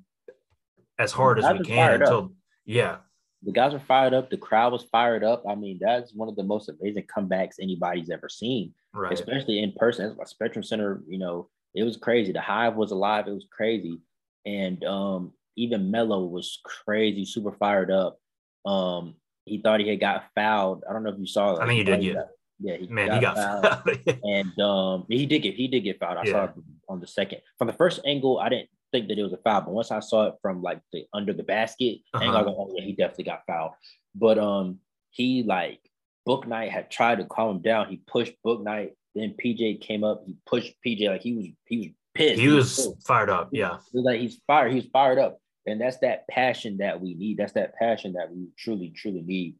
as hard as we can until, up. yeah. The guys were fired up. The crowd was fired up. I mean, that's one of the most amazing comebacks anybody's ever seen, right. especially in person. That's Spectrum Center, you know, it was crazy. The hive was alive. It was crazy. And um, even Melo was crazy, super fired up. Um, he thought he had got fouled. I don't know if you saw that. I mean, you did, yeah. Yeah, he man, got he got fouled, fouled. and um, he did get he did get fouled. I yeah. saw it on the second. From the first angle, I didn't think that it was a foul, but once I saw it from like the under the basket, uh-huh. angle, I go, oh yeah, he definitely got fouled. But um, he like Bouknight had tried to calm him down. He pushed Bouknight. Then PJ came up. He pushed PJ like he was he was pissed. He was pissed. fired up. Yeah. Was like he's fired. He's fired up, and that's that passion that we need. That's that passion that we truly, truly need.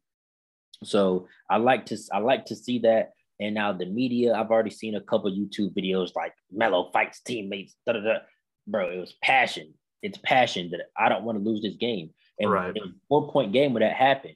So I like to I like to see that. And now the media, I've already seen a couple YouTube videos like Melo fights teammates. Da, da, da. Bro, it was passion. It's passion that I don't want to lose this game. And Right. it was a four point game when that happened.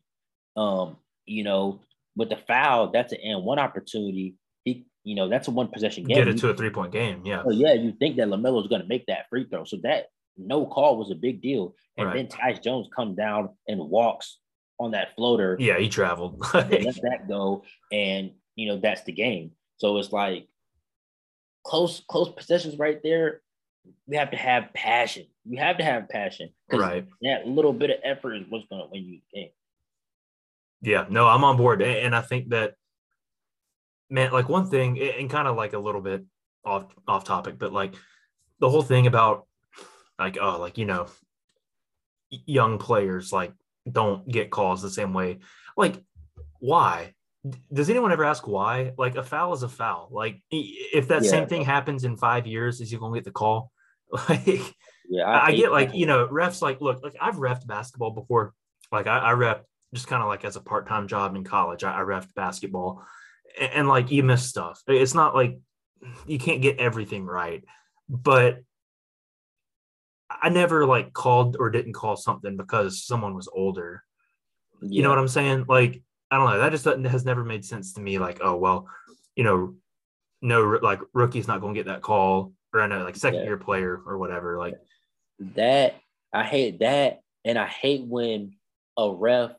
Um, you know, with the foul, that's an and one opportunity. He, you know, that's a one possession game. Get it to a three point game. Yeah. so yeah, you think that Lamelo's going to make that free throw. So that no call was a big deal. And Right. then Tyus Jones comes down and walks on that floater. Yeah. He traveled. Let that go, and you know that's the game. So it's like close, close possessions right there. We have to have passion. You have to have passion right. that little bit of effort is what's going to win you the game. Yeah, no, I'm on board, and I think that, man, like one thing, and kind of like a little bit off off topic, but like the whole thing about like oh, like you know, young players like don't get calls the same way. Like, why? Does anyone ever ask why? Like a foul is a foul. Like if that Yeah. same thing happens in five years, is he gonna get the call? Like Yeah, I, I get like that. you know refs like look like I've refed basketball before like I, I ref just kind of like as a part time job in college I, I refed basketball and, and like you miss stuff it's not like you can't get everything right but I never like called or didn't call something because someone was older you know what I'm saying like I don't know that just has never made sense to me like oh well you know no like rookie's not going to get that call or I know like second Yeah. year player or whatever like that I hate that, and I hate when a ref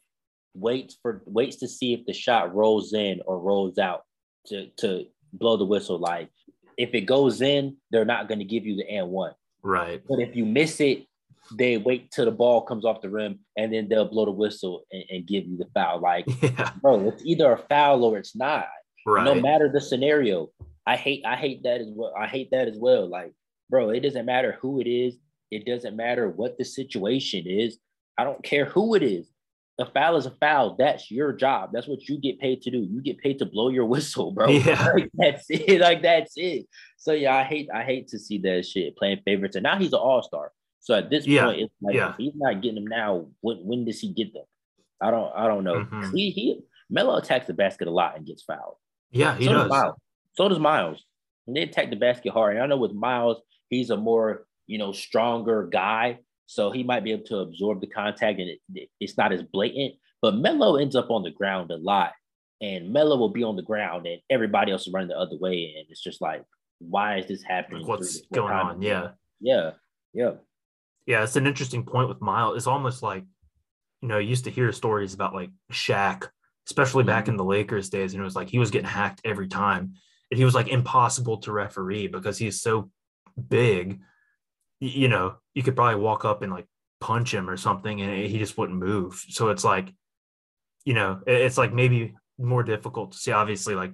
waits for waits to see if the shot rolls in or rolls out to to blow the whistle. Like if it goes in, they're not going to give you the and one. right But if you miss it, they wait till the ball comes off the rim and then they'll blow the whistle and, and give you the foul. Like, Yeah, bro, it's either a foul or it's not. right. No matter the scenario. I hate I hate that as well. I hate that as well. Like, bro, it doesn't matter who it is. It doesn't matter what the situation is. I don't care who it is. A foul is a foul. That's your job. That's what you get paid to do. You get paid to blow your whistle, bro. Yeah. Like, that's it. Like that's it. So yeah, I hate I hate to see that shit playing favorites. And now he's an all-star. So at this Yeah, point, it's like yeah. if he's not getting them now. When when does he get them? I don't I don't know. Mhm. He he Melo attacks the basket a lot and gets fouled. Yeah, he so does. Miles. So does Miles. And they attack the basket hard. And I know with Miles, he's a more, you know, stronger guy. So he might be able to absorb the contact and it, it's not as blatant. But Melo ends up on the ground a lot. And Melo will be on the ground and everybody else is running the other way. And it's just like, why is this happening? Like, what's three to four going on? Yeah. Yeah. Yeah. Yeah, it's an interesting point with Miles. It's almost like, you know, you used to hear stories about like Shaq, especially back Mm-hmm. in the Lakers days, and it was like he was getting hacked every time. And he was like impossible to referee because he's so big. You know, you could probably walk up and like punch him or something and he just wouldn't move. So it's like, you know, it's like maybe more difficult to see. Obviously, like,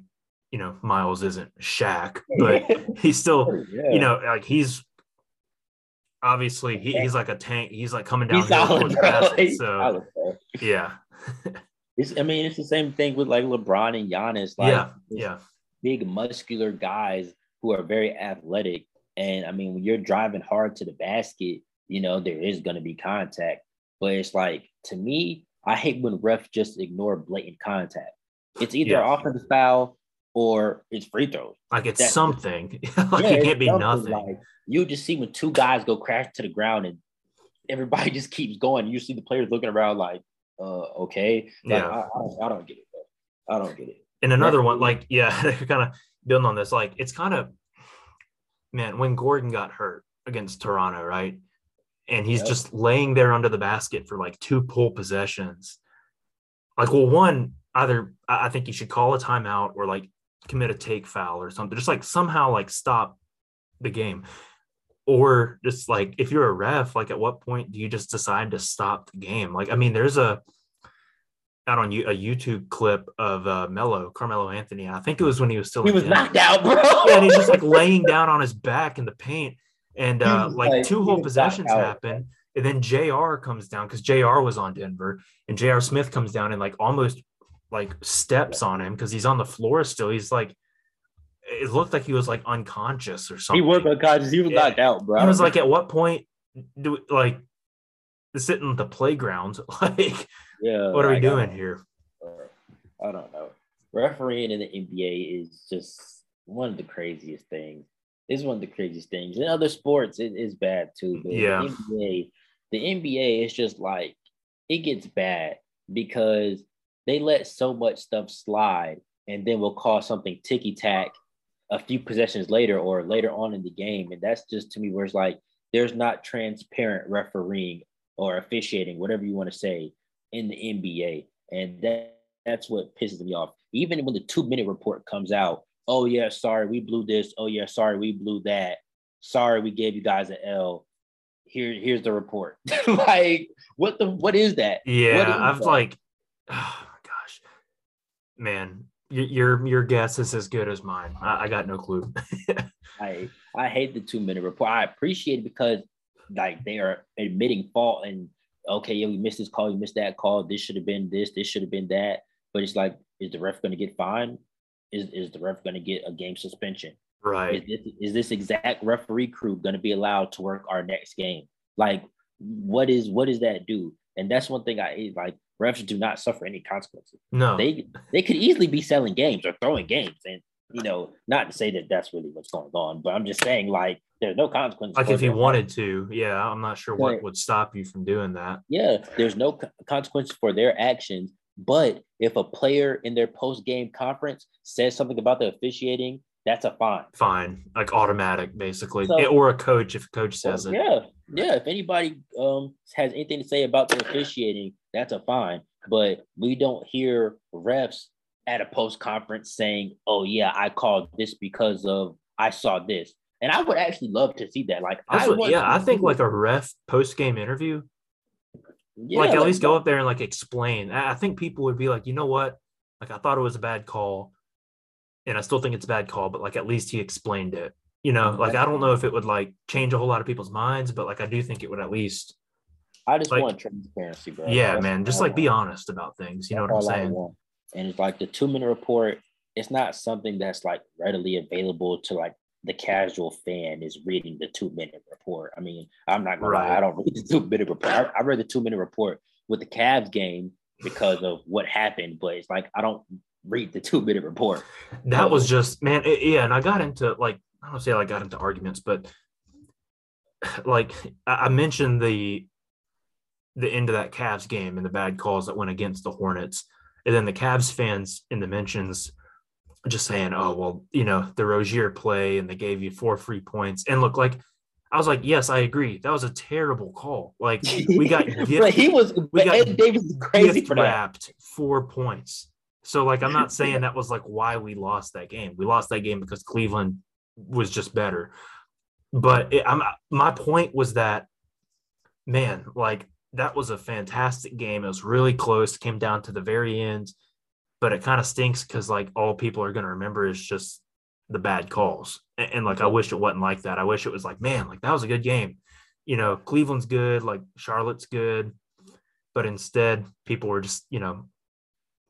you know, Miles isn't Shaq, but he's still yeah. you know, like he's obviously he, he's like a tank. He's like coming down he's solid, the bro. basket. He's So yeah, It's, I mean, it's the same thing with like LeBron and Giannis. Like, yeah, yeah, big muscular guys who are very athletic. And I mean, when you're driving hard to the basket, you know, there is going to be contact. But it's like, to me, I hate when refs just ignore blatant contact. It's either Yeah. offensive foul or it's free throws. like it's something. like Yeah, it can't be nothing. Like, you just see when two guys go crash to the ground and everybody just keeps going. You see the players looking around like, uh, okay. Like, Yeah. I, I, don't, I don't get it. Bro. I don't get it. and another one, like yeah, kind of building on this, like it's kind of man when Gordon got hurt against Toronto, right? And he's Yep. just laying there under the basket for like two pull possessions. Like, well, one either I I think you should call a timeout or like commit a take foul or something. Just like somehow like stop the game. Or just like if you're a ref, like at what point do you just decide to stop the game? Like, I mean, there's a out on you a YouTube clip of uh Mello, Carmelo Anthony. I think it was when he was still He was knocked out, bro. Yeah, and he's just like laying down on his back in the paint. And uh like like- two whole possessions happen. And then JR comes down because JR was on Denver and JR Smith comes down and like almost like steps on him because he's on the floor still. He's like, it looked like he was like unconscious or something. He was unconscious. He was Yeah. knocked out, bro. I was like, at what point do we, like sitting at the playground? Like, yeah, what are we doing here? I don't know. Refereeing in the NBA is just one of the craziest things. It's one of the craziest things. In other sports, it is bad too. But Yeah. the NBA, the NBA is just like it gets bad because they let so much stuff slide, and then we'll call something ticky tack a few possessions later or later on in the game, and that's just to me where it's like there's not transparent refereeing or officiating, whatever you want to say, in the NBA, and that that's what pisses me off. Even when the two minute report comes out, oh yeah, sorry, we blew this. Oh yeah, sorry, we blew that. Sorry, we gave you guys an L. Here, here's the report. like, what the what is that? Yeah, is I've that? like, man, your your guess is as good as mine. I, I got no clue. I I hate the two minute report. I appreciate it because like they are admitting fault and okay, yeah, we missed this call, we missed that call. This should have been this, this should have been that. But it's like, is the ref going to get fined? Is is the ref going to get a game suspension? Is right. this, is this exact referee crew going to be allowed to work our next game? Like, what is what does that do? And that's one thing I. Like, refs do not suffer any consequences. No. They they could easily be selling games or throwing games, and you know, not to say that that's really what's going on, but I'm just saying like there's no consequences. like if you wanted to, yeah, I'm not sure what would stop you from doing that. Yeah, there's no consequences for their actions. But if a player in their post game conference says something about the officiating, that's a fine. Fine, like automatic, basically, So- or a coach if a coach says it. Yeah, yeah. If anybody um has anything to say about the officiating, that's a fine. But we don't hear refs at a post conference saying, "Oh yeah, I called this because of I saw this." And I would actually love to see that. Like, That's I what, yeah, I think like a ref post game interview, yeah, like at least go up there and like explain. I think people would be like, you know what, like I thought it was a bad call, and I still think it's a bad call, but like at least he explained it. You know, like I don't know if it would like change a whole lot of people's minds, but like I do think it would at least, I just like- want transparency, bro. yeah, That's man, just like be honest about things. You know That's what I'm saying? And it's like the two minute report. It's not something that's like readily available to like the casual fan is reading the two minute report. I mean, I'm not gonna lie, I don't read the two minute report. I, I read the two minute report with the Cavs game because of what happened, but it's like I don't read the two minute report. That was just man, it- yeah. And I got into like I don't say I got into arguments, but like I mentioned the the end of that Cavs game and the bad calls that went against the Hornets, and then the Cavs fans in the mentions just saying, "Oh well, you know the Rozier play and they gave you four free points." And look, like I was like, "Yes, I agree. That was a terrible call. Like we got but he was we got Ed Davis is crazy gift for that. four points. So like I'm not saying that was like why we lost that game. We lost that game because Cleveland was just better. But it, I'm my point was that man, like that was a fantastic game. It was really close. Came down to the very end, but it kind of stinks because like all people are gonna remember is just the bad calls. And, and like I wish it wasn't like that. I wish it was like man, like that was a good game. You know, Cleveland's good, like Charlotte's good, but instead people were just you know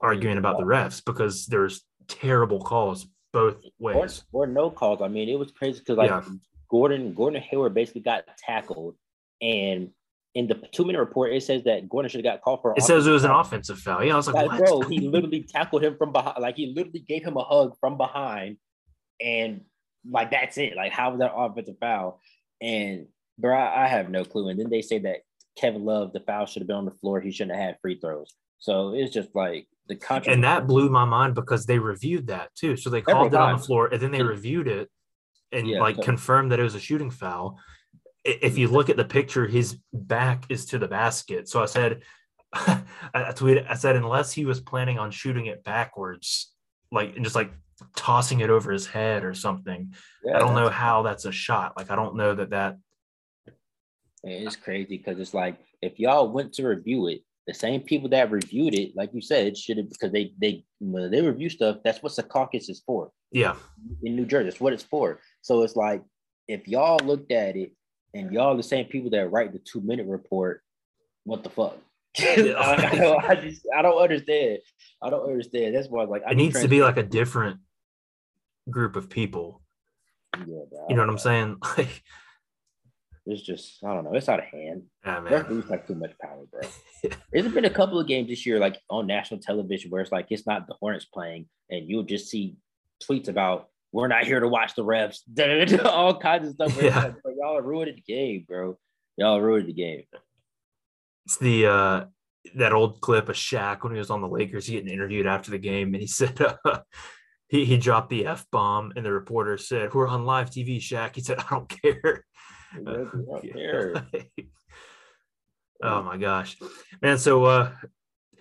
arguing about the refs because there's terrible calls both Or, ways. or no calls. I mean, it was crazy because like Yeah. Gordon Gordon Hayward basically got tackled, and in the two minute report it says that Gordon should have got called for. It says it was an offensive foul. Yeah, I was like, Like, bro, he literally tackled him from behind. Like he literally gave him a hug from behind, and like that's it. Like how was that offensive foul? And bro, I, I have no clue. And then they say that Kevin Love, the foul should have been on the floor. He shouldn't have had free throws. So it's just like the contract. and that blew my mind because they reviewed that too. So they called it on the floor and then they reviewed it and Yeah, like so- confirmed that it was a shooting foul. If you look at the picture, his back is to the basket. So I said, I tweeted, I said, unless he was planning on shooting it backwards, like and just like tossing it over his head or something. Yeah, I don't know how that's a shot. Like I don't know that that. It's crazy because it's like if y'all went to review it, the same people that reviewed it, like you said, should have because they they when they review stuff. That's what Secaucus is for Yeah, in New Jersey. That's what it's for. So it's like if y'all looked at it and y'all the same people that write the two minute report, what the fuck? I, don't, I just I don't understand. I don't understand. That's why I was like I it needs to be like a different group of people. Yeah, bro. You know what I'm saying? Like, It's just I don't know. It's out of hand. Ah, man. Referees have too much power, bro. There's been a couple of games this year, like on national television, where it's like it's not the Hornets playing, and you'll just see tweets about we're not here to watch the refs, all kinds of stuff. Yeah. Y'all ruined the game, bro. Y'all ruined the game. It's the uh that old clip of Shaq when he was on the Lakers he getting interviewed after the game, and he said uh, he he dropped the f bomb, and the reporter said, "We're on live TV, Shaq." He said, "I don't care." They don't care. oh my gosh, man! So uh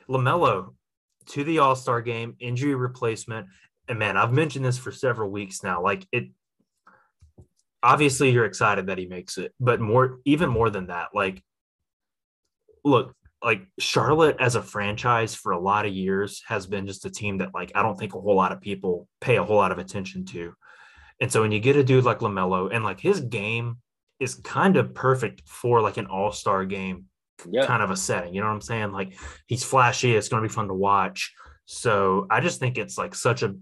Lamelo to the All Star game, injury replacement, and man, I've mentioned this for several weeks now. Like it, obviously, you're excited that he makes it, but more, even more than that, like, look, like Charlotte as a franchise for a lot of years has been just a team that, like, I don't think a whole lot of people pay a whole lot of attention to. And so when you get a dude like LaMelo and like his game is kind of perfect for like an all star game Yeah, kind of a setting. You know what I'm saying? Like he's flashy. It's going to be fun to watch. So I just think it's like such a,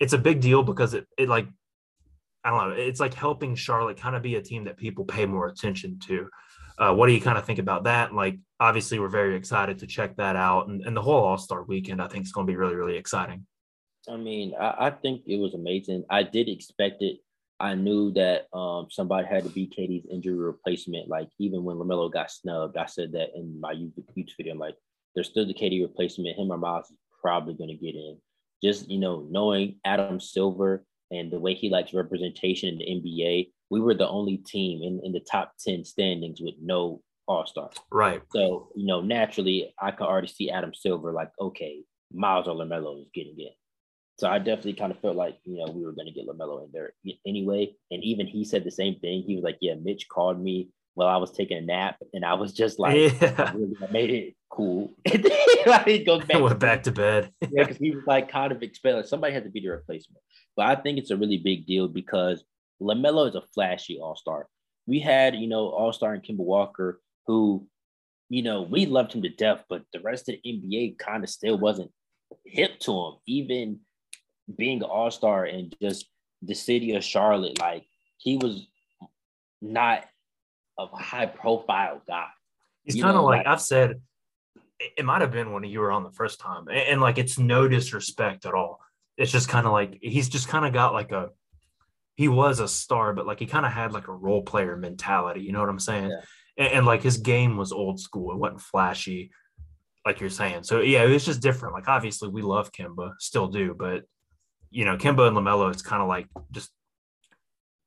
it's a big deal because it, it like, I don't know. It's like helping Charlotte kind of be a team that people pay more attention to. Uh, what do you kind of think about that? Like, obviously, we're very excited to check that out, and, and the whole All Star weekend, I think, is going to be really, really exciting. I mean, I, I think it was amazing. I did expect it. I knew that um, somebody had to be KD's injury replacement. Like even when Lamelo got snubbed, I said that in my YouTube video. I'm like, there's still the Katie replacement. Him or Miles is probably going to get in. Just you know, knowing Adam Silver and the way he likes representation in the NBA, we were the only team in, in the top ten standings with no All Star. Right. So you know, naturally, I could already see Adam Silver like, okay, Miles or Lamelo is getting in. So I definitely kind of felt like you know we were going to get Lamelo in there anyway. And even he said the same thing. He was like, "Yeah, Mitch called me while I was taking a nap, and I was just like, yeah. really, I made it cool." and then like, he goes back, Went back to bed. yeah, because he was like kind of expecting like, somebody had to be the replacement. But I think it's a really big deal because Lamelo is a flashy All Star. We had you know All Star and Kemba Walker, who you know we loved him to death, but the rest of the NBA kind of still wasn't hip to him. Even being an All Star and just the city of Charlotte, like he was not a high profile guy. He's kind of like like- I've said. it- It might have been when you were on the first time, and, and, like it's no disrespect at all. It's just kind of like he's just kind of got like a. He was a star, but like he kind of had like a role player mentality. You know what I'm saying? Yeah. And, and like his game was old school. It wasn't flashy, like you're saying. So yeah, it was just different. Like obviously we love Kemba, still do, but you know Kemba and Lamelo, it's kind of like just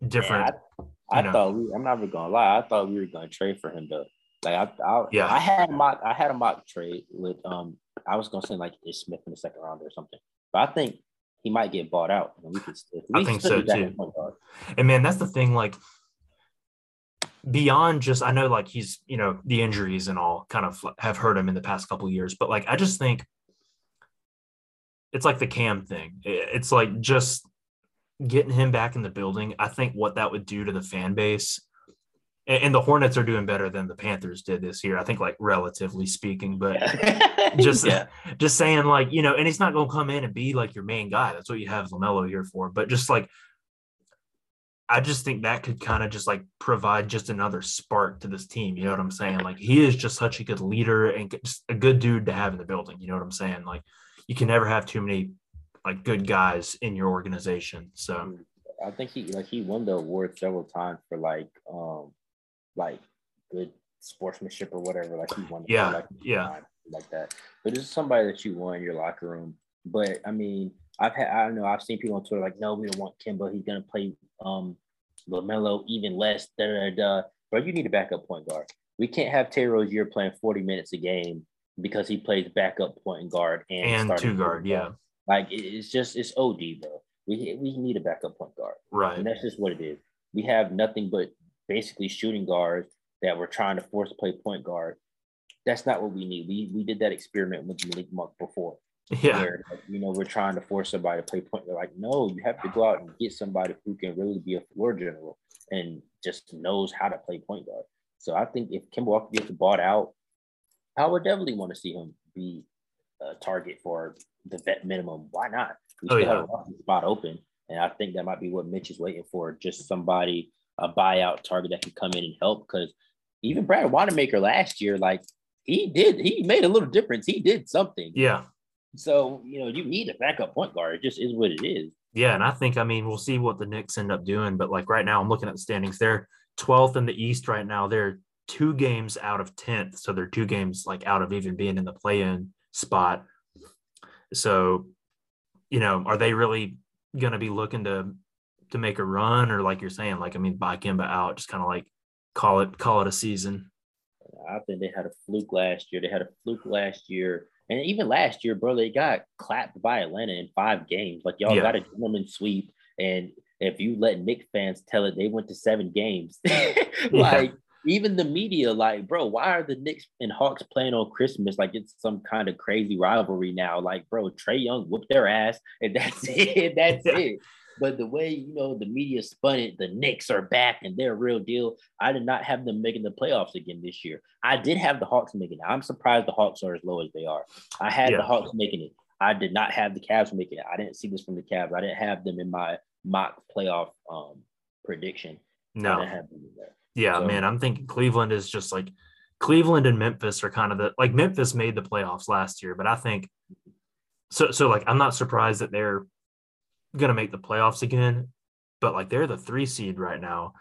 different. Yeah, I, know. thought we, I'm not even gonna lie. I thought we were gonna trade for him though. Like I, I Yeah. I had a mock, I had a mock trade with um. I was gonna say like Ish Smith in the second round or something, but I think he might get bought out, and we could still. I we think so, too. at point guard. And man, that's the thing. Like beyond just, I know like he's, you know, the injuries and all kind of have hurt him in the past couple of years, but like I just think it's like the Cam thing. It's like just getting him back in the building. I think what that would do to the fan base. And, and the Hornets are doing better than the Panthers did this year. I think, like relatively speaking, but just yeah, just saying like you know and he's not going to come in and be like your main guy that's what you have lamelo here for but just like i just think that could kind of just like provide just another spark to this team you know what i'm saying like he is just such a good leader and just a good dude to have in the building you know what i'm saying like you can never have too many like good guys in your organization so I think he like he won the award several times for like um like good sportsmanship or whatever. Like he won. Yeah, like, yeah. like that. But it's somebody that you want in your locker room. But I mean, I've had I don't know. I've seen people on Twitter like, no, we don't want Kemba. He's gonna play um Lamelo even less. Da da da. But you need a backup point guard. We can't have Terry Rozier playing forty minutes a game because he plays backup point guard and, and two guard yeah Like it's just it's OD, bro. We we need a backup point guard. right And that's just what it is. We have nothing but basically shooting guards that we're trying to force play point guard. That's not what we need. We we did that experiment with Malik Monk before. yeah Where like, you know we're trying to force somebody to play point. They're like, no, you have to go out and get somebody who can really be a floor general and just knows how to play point guard. So I think if Kemba Walker gets bought out, I would definitely want to see him be a target for the vet minimum. Why not? We Oh, still yeah. have a spot open. And I think that might be what Mitch is waiting for, just somebody, a buyout target that can come in and help. Because even Brad Wanamaker last year, like he did, he made a little difference. He did something. Yeah. So, you know, you need a backup point guard. It just is what it is. Yeah. And I think, I mean, we'll see what the Knicks end up doing. But like right now, I'm looking at the standings. They're 12th in the East right now. They're two games out of 10th. So they're two games like out of even being in the play in spot. So, you know, are they really going to be looking to to make a run or like you're saying, like I mean, buy Kemba out, just kind of like call it call it a season? I think they had a fluke last year. They had a fluke last year. And even last year, bro, they got clapped by Atlanta in five games. Like y'all yeah. got a gentleman sweep. And if you let Knick fans tell it, they went to seven games. like even the media, like, bro, why are the Knicks and Hawks playing on Christmas? Like it's some kind of crazy rivalry now. Like, bro, Trae Young whooped their ass, and that's it. That's it. But the way you know the media spun it, the Knicks are back and they're a real deal. I did not have them making the playoffs again this year. I did have the Hawks making it. I'm surprised the Hawks are as low as they are. I had yeah. the Hawks making it. I did not have the Cavs making it. I didn't see this from the Cavs. I didn't have them in my mock playoff um, prediction. No. Yeah, so, man, I'm thinking Cleveland is just like Cleveland and Memphis are kind of the like Memphis made the playoffs last year, but I think so. So like, I'm not surprised that they're gonna make the playoffs again, but like they're the three seed right now,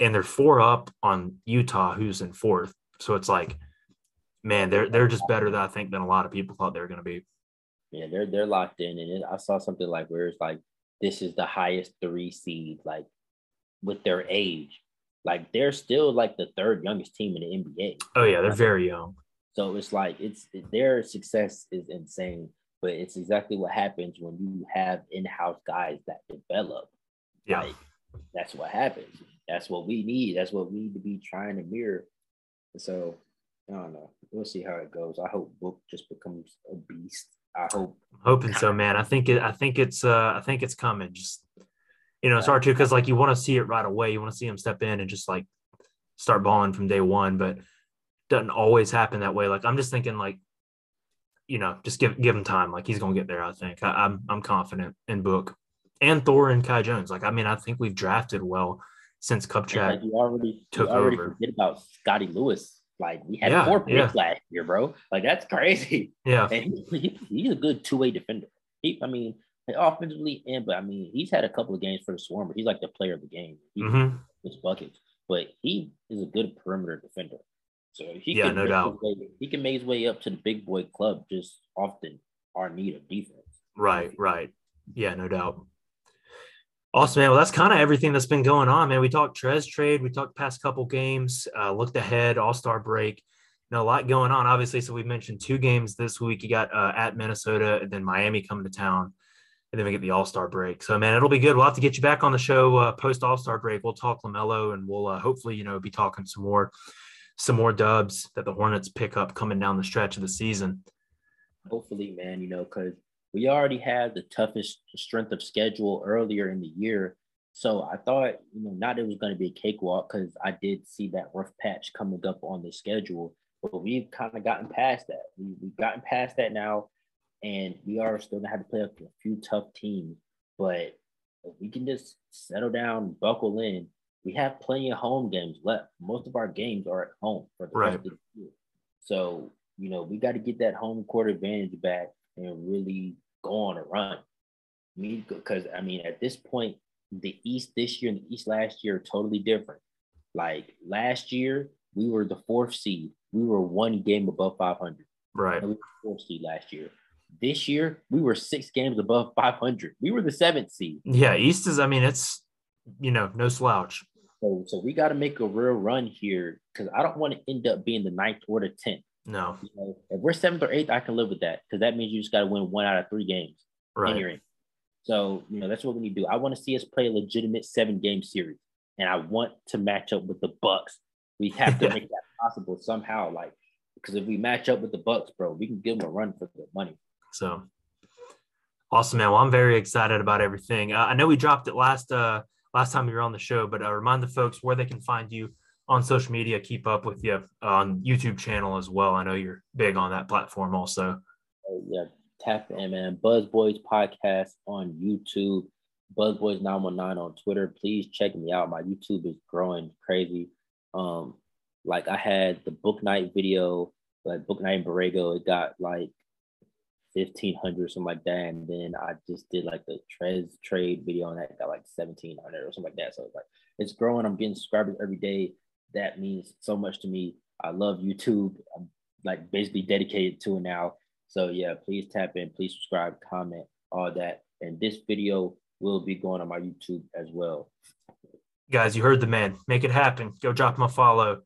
and they're four up on Utah, who's in fourth. So it's like, man, they're they're just better than I think than a lot of people thought they were gonna be. Yeah, they're they're locked in, and it, I saw something like where it's like this is the highest three seed, like with their age. Like they're still like the third youngest team in the NBA. Oh yeah, they're very young. So it's like it's their success is insane, but it's exactly what happens when you have in-house guys that develop. Yeah. Like, that's what happens. That's what we need. That's what we need to be trying to mirror. So I don't know. We'll see how it goes. I hope Book just becomes a beast. I hope. I'm hoping so, man. I think it. I think it's. Uh, I think it's coming. Just you know, it's hard to because like you want to see it right away. You want to see him step in and just like start balling from day one, but doesn't always happen that way. Like I'm just thinking like, you know, just give give him time. Like he's gonna get there. I think I, am I'm, I'm confident in Book and Thor and Kai Jones. Like I mean, I think we've drafted well since Kupchak like you already took you already over. Forget about Scottie Lewis. Like we had yeah, four picks yeah. last year, bro. Like that's crazy. Yeah, and he, he, he's a good two way defender. He, I mean, offensively and but I mean he's had a couple of games for the Swarm, but he's like the player of the game. He mm-hmm. buckets, but he is a good perimeter defender. So he yeah, can no doubt. Way, he can make his way up to the big boy club just often our need of defense. Right, right. Yeah, no doubt. Awesome, man. Well, that's kind of everything that's been going on, man. We talked Trez trade, we talked past couple games, uh, looked ahead, All Star break. You know, a lot going on, obviously. So we mentioned two games this week. You got uh, at Minnesota, and then Miami coming to town and then we get the All Star break. So man, it'll be good. We'll have to get you back on the show uh, post All Star break. We'll talk LaMelo, and we'll uh, hopefully you know be talking some more some more dubs that the Hornets pick up coming down the stretch of the season. Hopefully, man, you know, because we already had the toughest strength of schedule earlier in the year. So I thought, you know, not it was going to be a cakewalk because I did see that rough patch coming up on the schedule, but we've kind of gotten past that. We, we've gotten past that now and we are still gonna have to play a few tough teams. But if we can just settle down, buckle in, we have plenty of home games left. Most of our games are at home for the right. rest of the year. So, you know, we got to get that home court advantage back and really go on a run. Me, because I mean, at this point, the East this year and the East last year are totally different. Like last year, we were the fourth seed. We were one game above 500. Right. we were fourth seed last year. This year, we were six games above 500. We were the seventh seed. Yeah, East is, I mean, it's, you know, no slouch. So, so we got to make a real run here because I don't want to end up being the ninth or the 10th. No. You know, if we're seventh or eighth, I can live with that because that means you just got to win one out of three games. Right. So, you know, that's what we need to do. I want to see us play a legitimate seven game series. And I want to match up with the Bucks. We have to make that possible somehow. Like, because if we match up with the Bucks, bro, we can give them a run for the money. So awesome, man. Well, I'm very excited about everything. Uh, I know we dropped it last uh, last time you were on the show, but uh, remind the folks where they can find you on social media. Keep up with you on YouTube channel as well. I know you're big on that platform also. Yeah, tap in, man. Buzz Boys podcast on YouTube. Buzz Boys 919 on Twitter. Please check me out. My YouTube is growing crazy. Um, like I had the Bouknight video, like Bouknight in Borrego, it got like 1500 or something like that. And then I just did like the trade trade video and that got like 1700 or something like that. So it's like it's growing. I'm getting subscribers every day. That means so much to me. I love YouTube. I'm like basically dedicated to it now. So yeah, please tap in, please subscribe, comment, all that. And this video will be going on my YouTube as well. Guys, you heard the man. Make it happen. Go drop him a follow.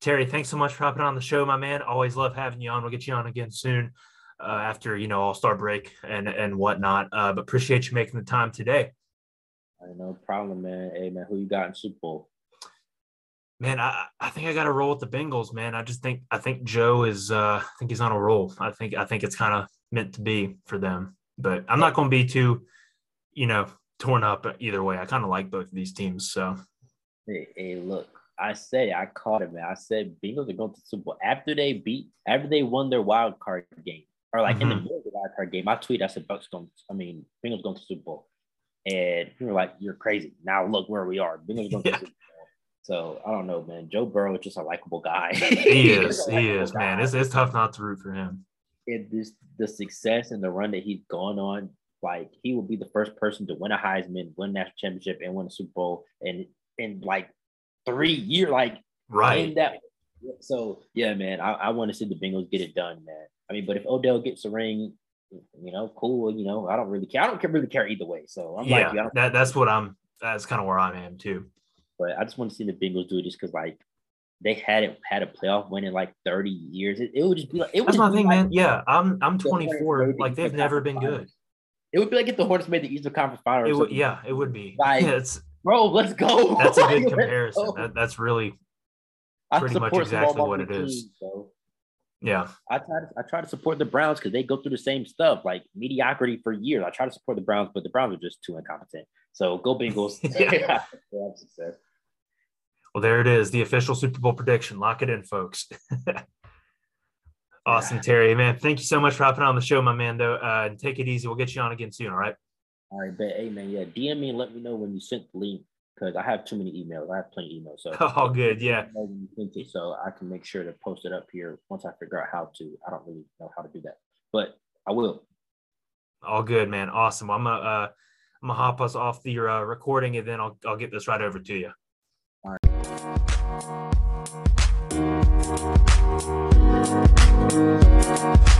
Terry, thanks so much for hopping on the show, my man. Always love having you on. We'll get you on again soon uh, after you know All Star break and and whatnot. Uh, but appreciate you making the time today. No problem, man. Hey, man, who you got in Super Bowl? Man, I, I think I got to roll with the Bengals, man. I just think I think Joe is uh, I think he's on a roll. I think I think it's kind of meant to be for them. But I'm not going to be too, you know, torn up either way. I kind of like both of these teams. So, hey, hey, look, I said I caught it, man. I said Bengals are going to Super Bowl after they beat after they won their wild card game or like mm-hmm. in the mm-hmm. middle of the wild card game. I tweet, I said Bucks going. I mean, Bengals going to Super Bowl, and were like, "You're crazy." Now look where we are. Bengals going yeah. to Super Bowl. So I don't know, man. Joe Burrow is just a likable guy. he is. he is, guy. man. It's, it's tough not to root for him. And this the success and the run that he's gone on, like he will be the first person to win a Heisman, win a national championship, and win a Super Bowl, and in like three years, like right. In that. So yeah, man, I, I want to see the Bengals get it done, man. I mean, but if Odell gets a ring, you know, cool. You know, I don't really care. I don't really care either way. So I'm yeah, like, that, that's what I'm. That's kind of where I am too. But I just want to see the Bengals do it just because like they hadn't had a playoff win in like 30 years. It, it would just be like it That's my thing, like, man. Yeah, I'm I'm 24. Like they've never been good. It would be like if the Hornets made the Eastern Conference Final. It would, yeah, it would be. Like, yeah, it's bro, let's go. That's a good comparison. That, that's really pretty much exactly what it is. Yeah, I try to I try to support the Browns because they go through the same stuff, like mediocrity for years. I try to support the Browns, but the Browns are just too incompetent. So go Bengals. yeah. Well, there it is, the official Super Bowl prediction. Lock it in, folks. awesome, Terry. Man, thank you so much for hopping on the show, my man. Though, uh, take it easy. We'll get you on again soon. All right. All right, bet. Hey, man, yeah, DM me and let me know when you sent the link because I have too many emails. I have plenty of emails. So all good, yeah. So I can make sure to post it up here once I figure out how to. I don't really know how to do that, but I will. All good, man. Awesome. I'm gonna uh, I'm gonna hop us off the uh, recording and then I'll I'll get this right over to you. All right.